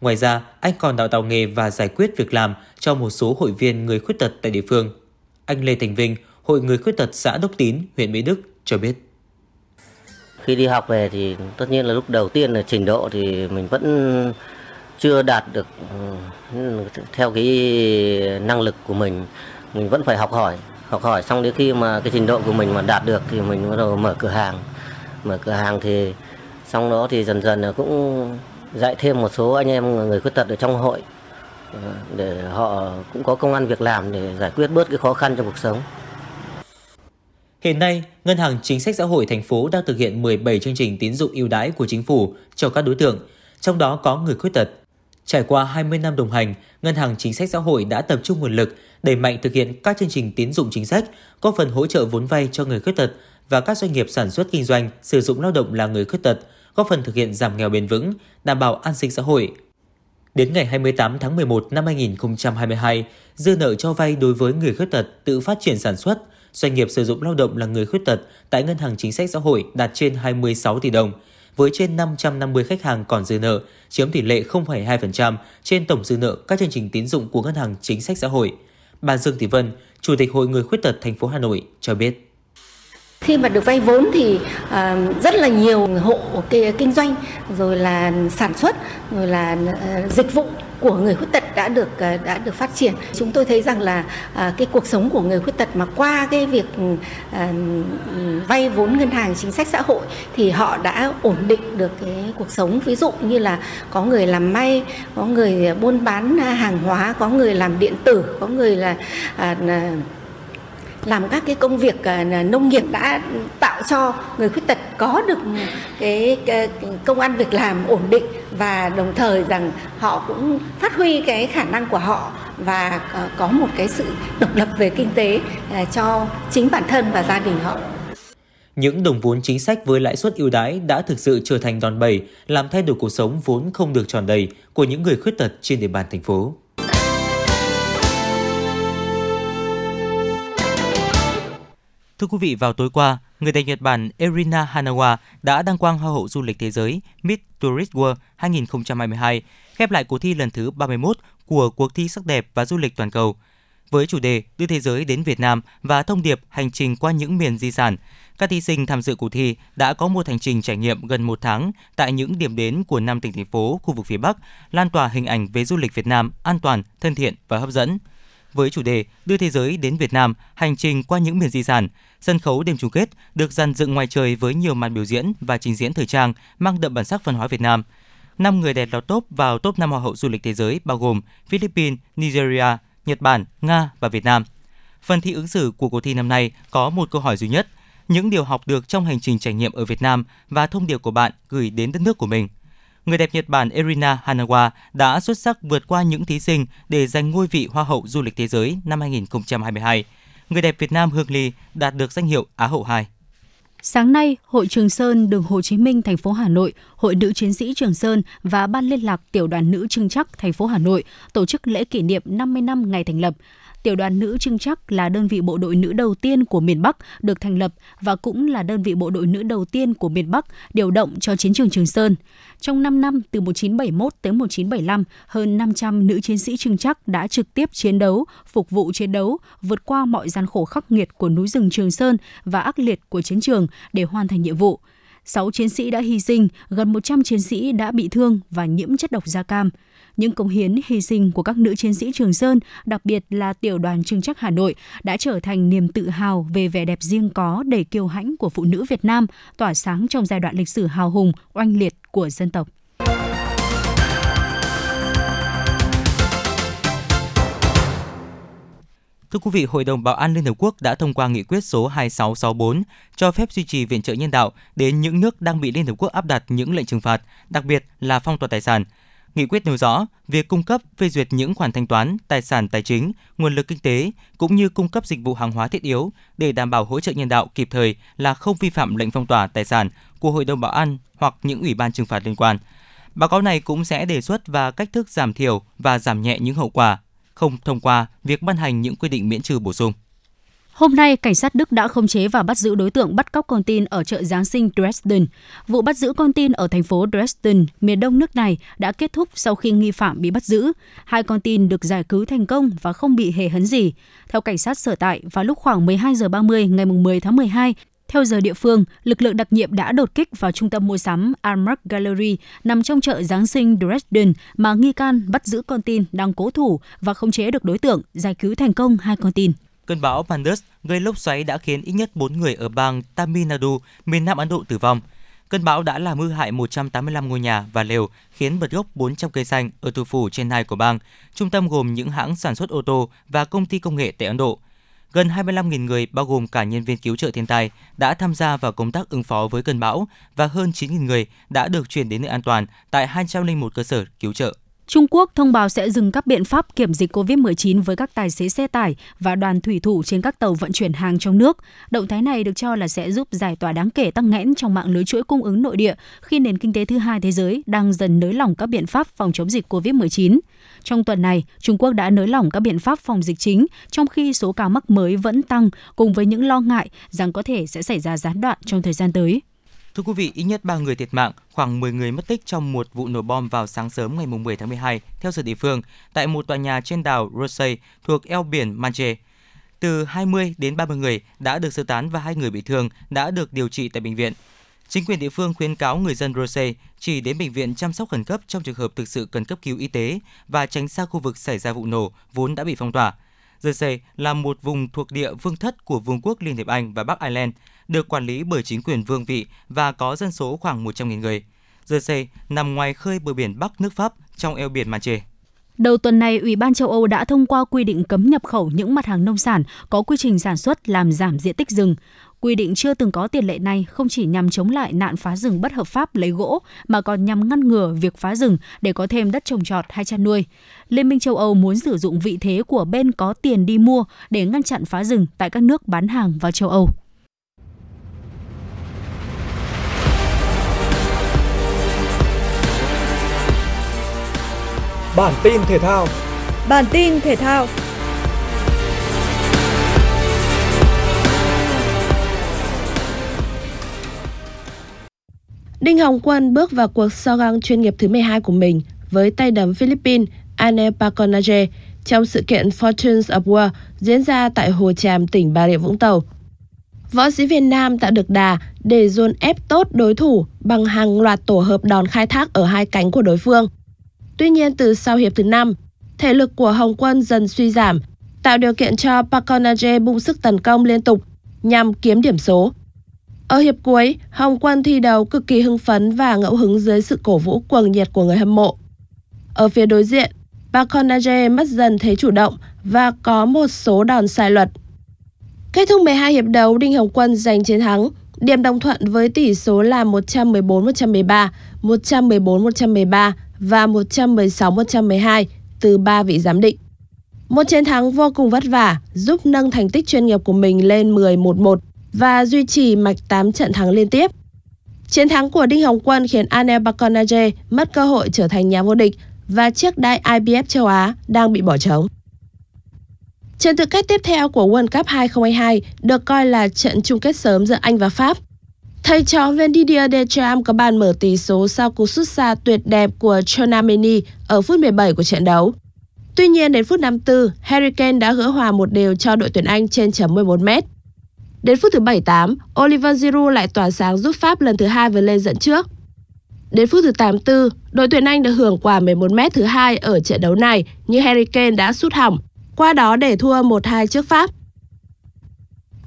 Ngoài ra, anh còn đào tạo nghề và giải quyết việc làm cho một số hội viên người khuyết tật tại địa phương. Anh Lê Thành Vinh, Hội Người Khuyết tật xã Đốc Tín, huyện Mỹ Đức cho biết. Khi đi học về thì tất nhiên là lúc đầu tiên là trình độ thì mình vẫn chưa đạt được ừ, theo cái năng lực của mình. Mình vẫn phải học hỏi, học hỏi xong đến khi mà cái trình độ của mình mà đạt được thì mình bắt đầu mở cửa hàng. Mở cửa hàng thì xong đó thì dần dần là cũng dạy thêm một số anh em người khuyết tật ở trong hội ừ, để họ cũng có công ăn việc làm để giải quyết bớt cái khó khăn trong cuộc sống. Hiện nay, Ngân hàng Chính sách Xã hội thành phố đang thực hiện 17 chương trình tín dụng ưu đãi của chính phủ cho các đối tượng, trong đó có người khuyết tật. Trải qua 20 năm đồng hành, Ngân hàng Chính sách Xã hội đã tập trung nguồn lực đẩy mạnh thực hiện các chương trình tín dụng chính sách, có phần hỗ trợ vốn vay cho người khuyết tật và các doanh nghiệp sản xuất kinh doanh sử dụng lao động là người khuyết tật, góp phần thực hiện giảm nghèo bền vững, đảm bảo an sinh xã hội. Đến ngày 28 tháng 11 năm 2022, dư nợ cho vay đối với người khuyết tật tự phát triển sản xuất, doanh nghiệp sử dụng lao động là người khuyết tật tại Ngân hàng Chính sách Xã hội đạt trên 26 tỷ đồng, với trên 550 khách hàng còn dư nợ, chiếm tỷ lệ 0,2% trên tổng dư nợ các chương trình tín dụng của Ngân hàng Chính sách Xã hội. Bà Dương Thị Vân, Chủ tịch Hội Người Khuyết tật thành phố Hà Nội cho biết. Khi mà được vay vốn thì uh, rất là nhiều hộ kinh doanh rồi là sản xuất rồi là uh, dịch vụ của người khuyết tật đã được ờ, đã được phát triển. Chúng tôi thấy rằng là à, cái cuộc sống của người khuyết tật mà qua cái việc ừ, à, vay vốn ngân hàng chính sách xã hội thì họ đã ổn định được cái cuộc sống. Ví dụ như là có người làm may, có người buôn bán hàng hóa, có người làm điện tử, có người là à, làm các cái công việc à, nông nghiệp đã tạo cho người khuyết tật có được cái, cái công ăn việc làm ổn định và đồng thời rằng họ cũng phát huy cái khả năng của họ và à, có một cái sự độc lập về kinh tế à, cho chính bản thân và gia đình họ. Những đồng vốn chính sách với lãi suất ưu đãi đã thực sự trở thành đòn bẩy làm thay đổi cuộc sống vốn không được tròn đầy của những người khuyết tật trên địa bàn thành phố. Thưa quý vị, vào tối qua, người đẹp Nhật Bản Erina Hanawa đã đăng quang Hoa hậu du lịch thế giới Miss Tourist World 2022, khép lại cuộc thi lần thứ 31 của cuộc thi sắc đẹp và du lịch toàn cầu. Với chủ đề đưa thế giới đến Việt Nam và thông điệp hành trình qua những miền di sản, các thí sinh tham dự cuộc thi đã có một hành trình trải nghiệm gần một tháng tại những điểm đến của năm tỉnh thành phố khu vực phía Bắc, lan tỏa hình ảnh về du lịch Việt Nam an toàn, thân thiện và hấp dẫn – với chủ đề Đưa thế giới đến Việt Nam, hành trình qua những miền di sản. Sân khấu đêm chung kết được dàn dựng ngoài trời với nhiều màn biểu diễn và trình diễn thời trang mang đậm bản sắc văn hóa Việt Nam. Năm người đẹp lọt top vào top 5 hoa hậu du lịch thế giới bao gồm Philippines, Nigeria, Nhật Bản, Nga và Việt Nam. Phần thi ứng xử của cuộc thi năm nay có một câu hỏi duy nhất, những điều học được trong hành trình trải nghiệm ở Việt Nam và thông điệp của bạn gửi đến đất nước của mình – người đẹp Nhật Bản Erina Hanawa đã xuất sắc vượt qua những thí sinh để giành ngôi vị Hoa hậu du lịch thế giới năm 2022. Người đẹp Việt Nam Hương Ly đạt được danh hiệu Á hậu 2. Sáng nay, Hội Trường Sơn, đường Hồ Chí Minh, thành phố Hà Nội, Hội Nữ Chiến sĩ Trường Sơn và Ban liên lạc Tiểu đoàn Nữ Trưng Chắc, thành phố Hà Nội tổ chức lễ kỷ niệm 50 năm ngày thành lập. Tiểu đoàn nữ Trưng Chắc là đơn vị bộ đội nữ đầu tiên của miền Bắc được thành lập và cũng là đơn vị bộ đội nữ đầu tiên của miền Bắc điều động cho chiến trường Trường Sơn. Trong 5 năm từ 1971 tới 1975, hơn 500 nữ chiến sĩ Trưng Chắc đã trực tiếp chiến đấu, phục vụ chiến đấu, vượt qua mọi gian khổ khắc nghiệt của núi rừng Trường Sơn và ác liệt của chiến trường để hoàn thành nhiệm vụ. 6 chiến sĩ đã hy sinh, gần 100 chiến sĩ đã bị thương và nhiễm chất độc da cam. Những công hiến hy sinh của các nữ chiến sĩ Trường Sơn, đặc biệt là tiểu đoàn Trưng Chắc Hà Nội, đã trở thành niềm tự hào về vẻ đẹp riêng có đầy kiêu hãnh của phụ nữ Việt Nam, tỏa sáng trong giai đoạn lịch sử hào hùng, oanh liệt của dân tộc. Thưa quý vị, Hội đồng Bảo an Liên Hợp Quốc đã thông qua nghị quyết số 2664 cho phép duy trì viện trợ nhân đạo đến những nước đang bị Liên Hợp Quốc áp đặt những lệnh trừng phạt, đặc biệt là phong tỏa tài sản. Nghị quyết nêu rõ việc cung cấp phê duyệt những khoản thanh toán, tài sản tài chính, nguồn lực kinh tế cũng như cung cấp dịch vụ hàng hóa thiết yếu để đảm bảo hỗ trợ nhân đạo kịp thời là không vi phạm lệnh phong tỏa tài sản của Hội đồng Bảo an hoặc những ủy ban trừng phạt liên quan. Báo cáo này cũng sẽ đề xuất và cách thức giảm thiểu và giảm nhẹ những hậu quả không thông qua việc ban hành những quy định miễn trừ bổ sung. Hôm nay, cảnh sát Đức đã khống chế và bắt giữ đối tượng bắt cóc con tin ở chợ Giáng sinh Dresden. Vụ bắt giữ con tin ở thành phố Dresden, miền đông nước này đã kết thúc sau khi nghi phạm bị bắt giữ. Hai con tin được giải cứu thành công và không bị hề hấn gì. Theo cảnh sát sở tại, vào lúc khoảng 12 giờ 30 ngày 10 tháng 12, theo giờ địa phương, lực lượng đặc nhiệm đã đột kích vào trung tâm mua sắm Armark Gallery nằm trong chợ Giáng sinh Dresden mà nghi can bắt giữ con tin đang cố thủ và khống chế được đối tượng, giải cứu thành công hai con tin. Cơn bão Pandus gây lốc xoáy đã khiến ít nhất 4 người ở bang Tamil Nadu, miền Nam Ấn Độ tử vong. Cơn bão đã làm hư hại 185 ngôi nhà và lều, khiến bật gốc 400 cây xanh ở thủ phủ Chennai của bang, trung tâm gồm những hãng sản xuất ô tô và công ty công nghệ tại Ấn Độ. Gần 25.000 người, bao gồm cả nhân viên cứu trợ thiên tai, đã tham gia vào công tác ứng phó với cơn bão và hơn 9.000 người đã được chuyển đến nơi an toàn tại 201 cơ sở cứu trợ. Trung Quốc thông báo sẽ dừng các biện pháp kiểm dịch COVID-19 với các tài xế xe tải và đoàn thủy thủ trên các tàu vận chuyển hàng trong nước. Động thái này được cho là sẽ giúp giải tỏa đáng kể tăng nghẽn trong mạng lưới chuỗi cung ứng nội địa khi nền kinh tế thứ hai thế giới đang dần nới lỏng các biện pháp phòng chống dịch COVID-19. Trong tuần này, Trung Quốc đã nới lỏng các biện pháp phòng dịch chính, trong khi số ca mắc mới vẫn tăng, cùng với những lo ngại rằng có thể sẽ xảy ra gián đoạn trong thời gian tới. Thưa quý vị, ít nhất 3 người thiệt mạng, khoảng 10 người mất tích trong một vụ nổ bom vào sáng sớm ngày 10 tháng 12 theo giờ địa phương tại một tòa nhà trên đảo Rosey thuộc eo biển Manche. Từ 20 đến 30 người đã được sơ tán và hai người bị thương đã được điều trị tại bệnh viện. Chính quyền địa phương khuyến cáo người dân Rose chỉ đến bệnh viện chăm sóc khẩn cấp trong trường hợp thực sự cần cấp cứu y tế và tránh xa khu vực xảy ra vụ nổ vốn đã bị phong tỏa. Jersey là một vùng thuộc địa vương thất của Vương quốc Liên hiệp Anh và Bắc Ireland, được quản lý bởi chính quyền vương vị và có dân số khoảng 100.000 người. Jersey nằm ngoài khơi bờ biển Bắc nước Pháp trong eo biển Manche. Đầu tuần này, Ủy ban châu Âu đã thông qua quy định cấm nhập khẩu những mặt hàng nông sản có quy trình sản xuất làm giảm diện tích rừng. Quy định chưa từng có tiền lệ này không chỉ nhằm chống lại nạn phá rừng bất hợp pháp lấy gỗ mà còn nhằm ngăn ngừa việc phá rừng để có thêm đất trồng trọt hay chăn nuôi. Liên minh châu Âu muốn sử dụng vị thế của bên có tiền đi mua để ngăn chặn phá rừng tại các nước bán hàng vào châu Âu. Bản tin thể thao Bản tin thể thao Đinh Hồng Quân bước vào cuộc so găng chuyên nghiệp thứ 12 của mình với tay đấm Philippines Anel Paconaje trong sự kiện Fortunes of War diễn ra tại Hồ Tràm, tỉnh Bà Rịa Vũng Tàu. Võ sĩ Việt Nam tạo được đà để dồn ép tốt đối thủ bằng hàng loạt tổ hợp đòn khai thác ở hai cánh của đối phương. Tuy nhiên từ sau hiệp thứ 5, thể lực của Hồng Quân dần suy giảm, tạo điều kiện cho Paconaje bung sức tấn công liên tục nhằm kiếm điểm số. Ở hiệp cuối, Hồng Quân thi đấu cực kỳ hưng phấn và ngẫu hứng dưới sự cổ vũ cuồng nhiệt của người hâm mộ. Ở phía đối diện, Bakonaje mất dần thế chủ động và có một số đòn sai luật. Kết thúc 12 hiệp đấu, Đinh Hồng Quân giành chiến thắng. Điểm đồng thuận với tỷ số là 114-113, 114-113 và 116-112 từ 3 vị giám định. Một chiến thắng vô cùng vất vả giúp nâng thành tích chuyên nghiệp của mình lên 11-1 và duy trì mạch 8 trận thắng liên tiếp. Chiến thắng của Đinh Hồng Quân khiến Anel Bakonaje mất cơ hội trở thành nhà vô địch và chiếc đai IBF châu Á đang bị bỏ trống. Trận tứ kết tiếp theo của World Cup 2022 được coi là trận chung kết sớm giữa Anh và Pháp. Thầy trò viên Didier Deschamps có bàn mở tỷ số sau cú sút xa tuyệt đẹp của Chonameni ở phút 17 của trận đấu. Tuy nhiên đến phút 54, Harry Kane đã gỡ hòa một đều cho đội tuyển Anh trên chấm 11 mét. Đến phút thứ 78, Oliver Giroud lại tỏa sáng giúp Pháp lần thứ hai vượt lên dẫn trước. Đến phút thứ 84, đội tuyển Anh được hưởng quả 11m thứ hai ở trận đấu này nhưng Harry Kane đã sút hỏng, qua đó để thua 1-2 trước Pháp.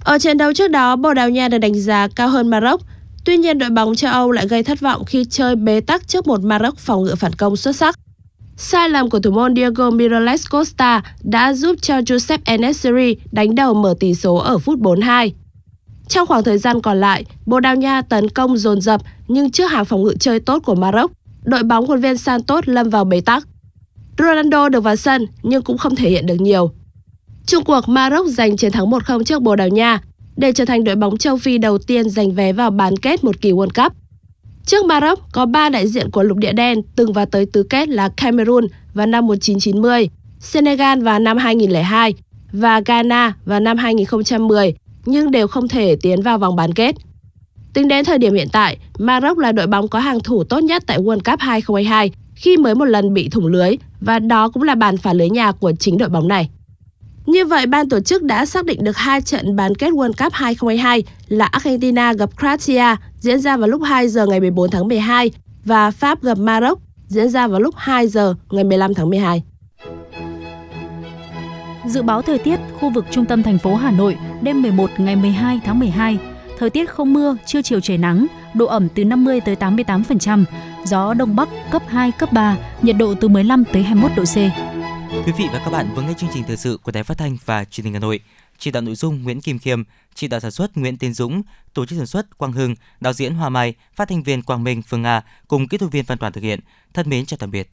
Ở trận đấu trước đó, Bồ Đào Nha được đánh giá cao hơn Maroc. Tuy nhiên, đội bóng châu Âu lại gây thất vọng khi chơi bế tắc trước một Maroc phòng ngự phản công xuất sắc. Sai lầm của thủ môn Diego Miroles Costa đã giúp cho Joseph Enesiri đánh đầu mở tỷ số ở phút 42. Trong khoảng thời gian còn lại, Bồ Đào Nha tấn công dồn dập nhưng trước hàng phòng ngự chơi tốt của Maroc, đội bóng huấn viên Santos lâm vào bế tắc. Ronaldo được vào sân nhưng cũng không thể hiện được nhiều. Trung cuộc Maroc giành chiến thắng 1-0 trước Bồ Đào Nha để trở thành đội bóng châu Phi đầu tiên giành vé vào bán kết một kỳ World Cup. Trước Maroc có 3 đại diện của lục địa đen từng vào tới tứ kết là Cameroon vào năm 1990, Senegal vào năm 2002 và Ghana vào năm 2010 nhưng đều không thể tiến vào vòng bán kết. Tính đến thời điểm hiện tại, Maroc là đội bóng có hàng thủ tốt nhất tại World Cup 2022 khi mới một lần bị thủng lưới và đó cũng là bàn phá lưới nhà của chính đội bóng này. Như vậy, ban tổ chức đã xác định được hai trận bán kết World Cup 2022 là Argentina gặp Croatia diễn ra vào lúc 2 giờ ngày 14 tháng 12 và Pháp gặp Maroc diễn ra vào lúc 2 giờ ngày 15 tháng 12. Dự báo thời tiết khu vực trung tâm thành phố Hà Nội đêm 11 ngày 12 tháng 12, thời tiết không mưa, trưa chiều trời nắng, độ ẩm từ 50 tới 88%, gió đông bắc cấp 2 cấp 3, nhiệt độ từ 15 tới 21 độ C. Quý vị và các bạn vừa nghe chương trình thời sự của Đài Phát thanh và Truyền hình Hà Nội. Chỉ đạo nội dung Nguyễn Kim Khiêm, chỉ đạo sản xuất Nguyễn Tiến Dũng, tổ chức sản xuất Quang Hưng, đạo diễn Hoa Mai, phát thanh viên Quang Minh, Phương Nga cùng kỹ thuật viên Văn Toàn thực hiện. Thân mến chào tạm biệt.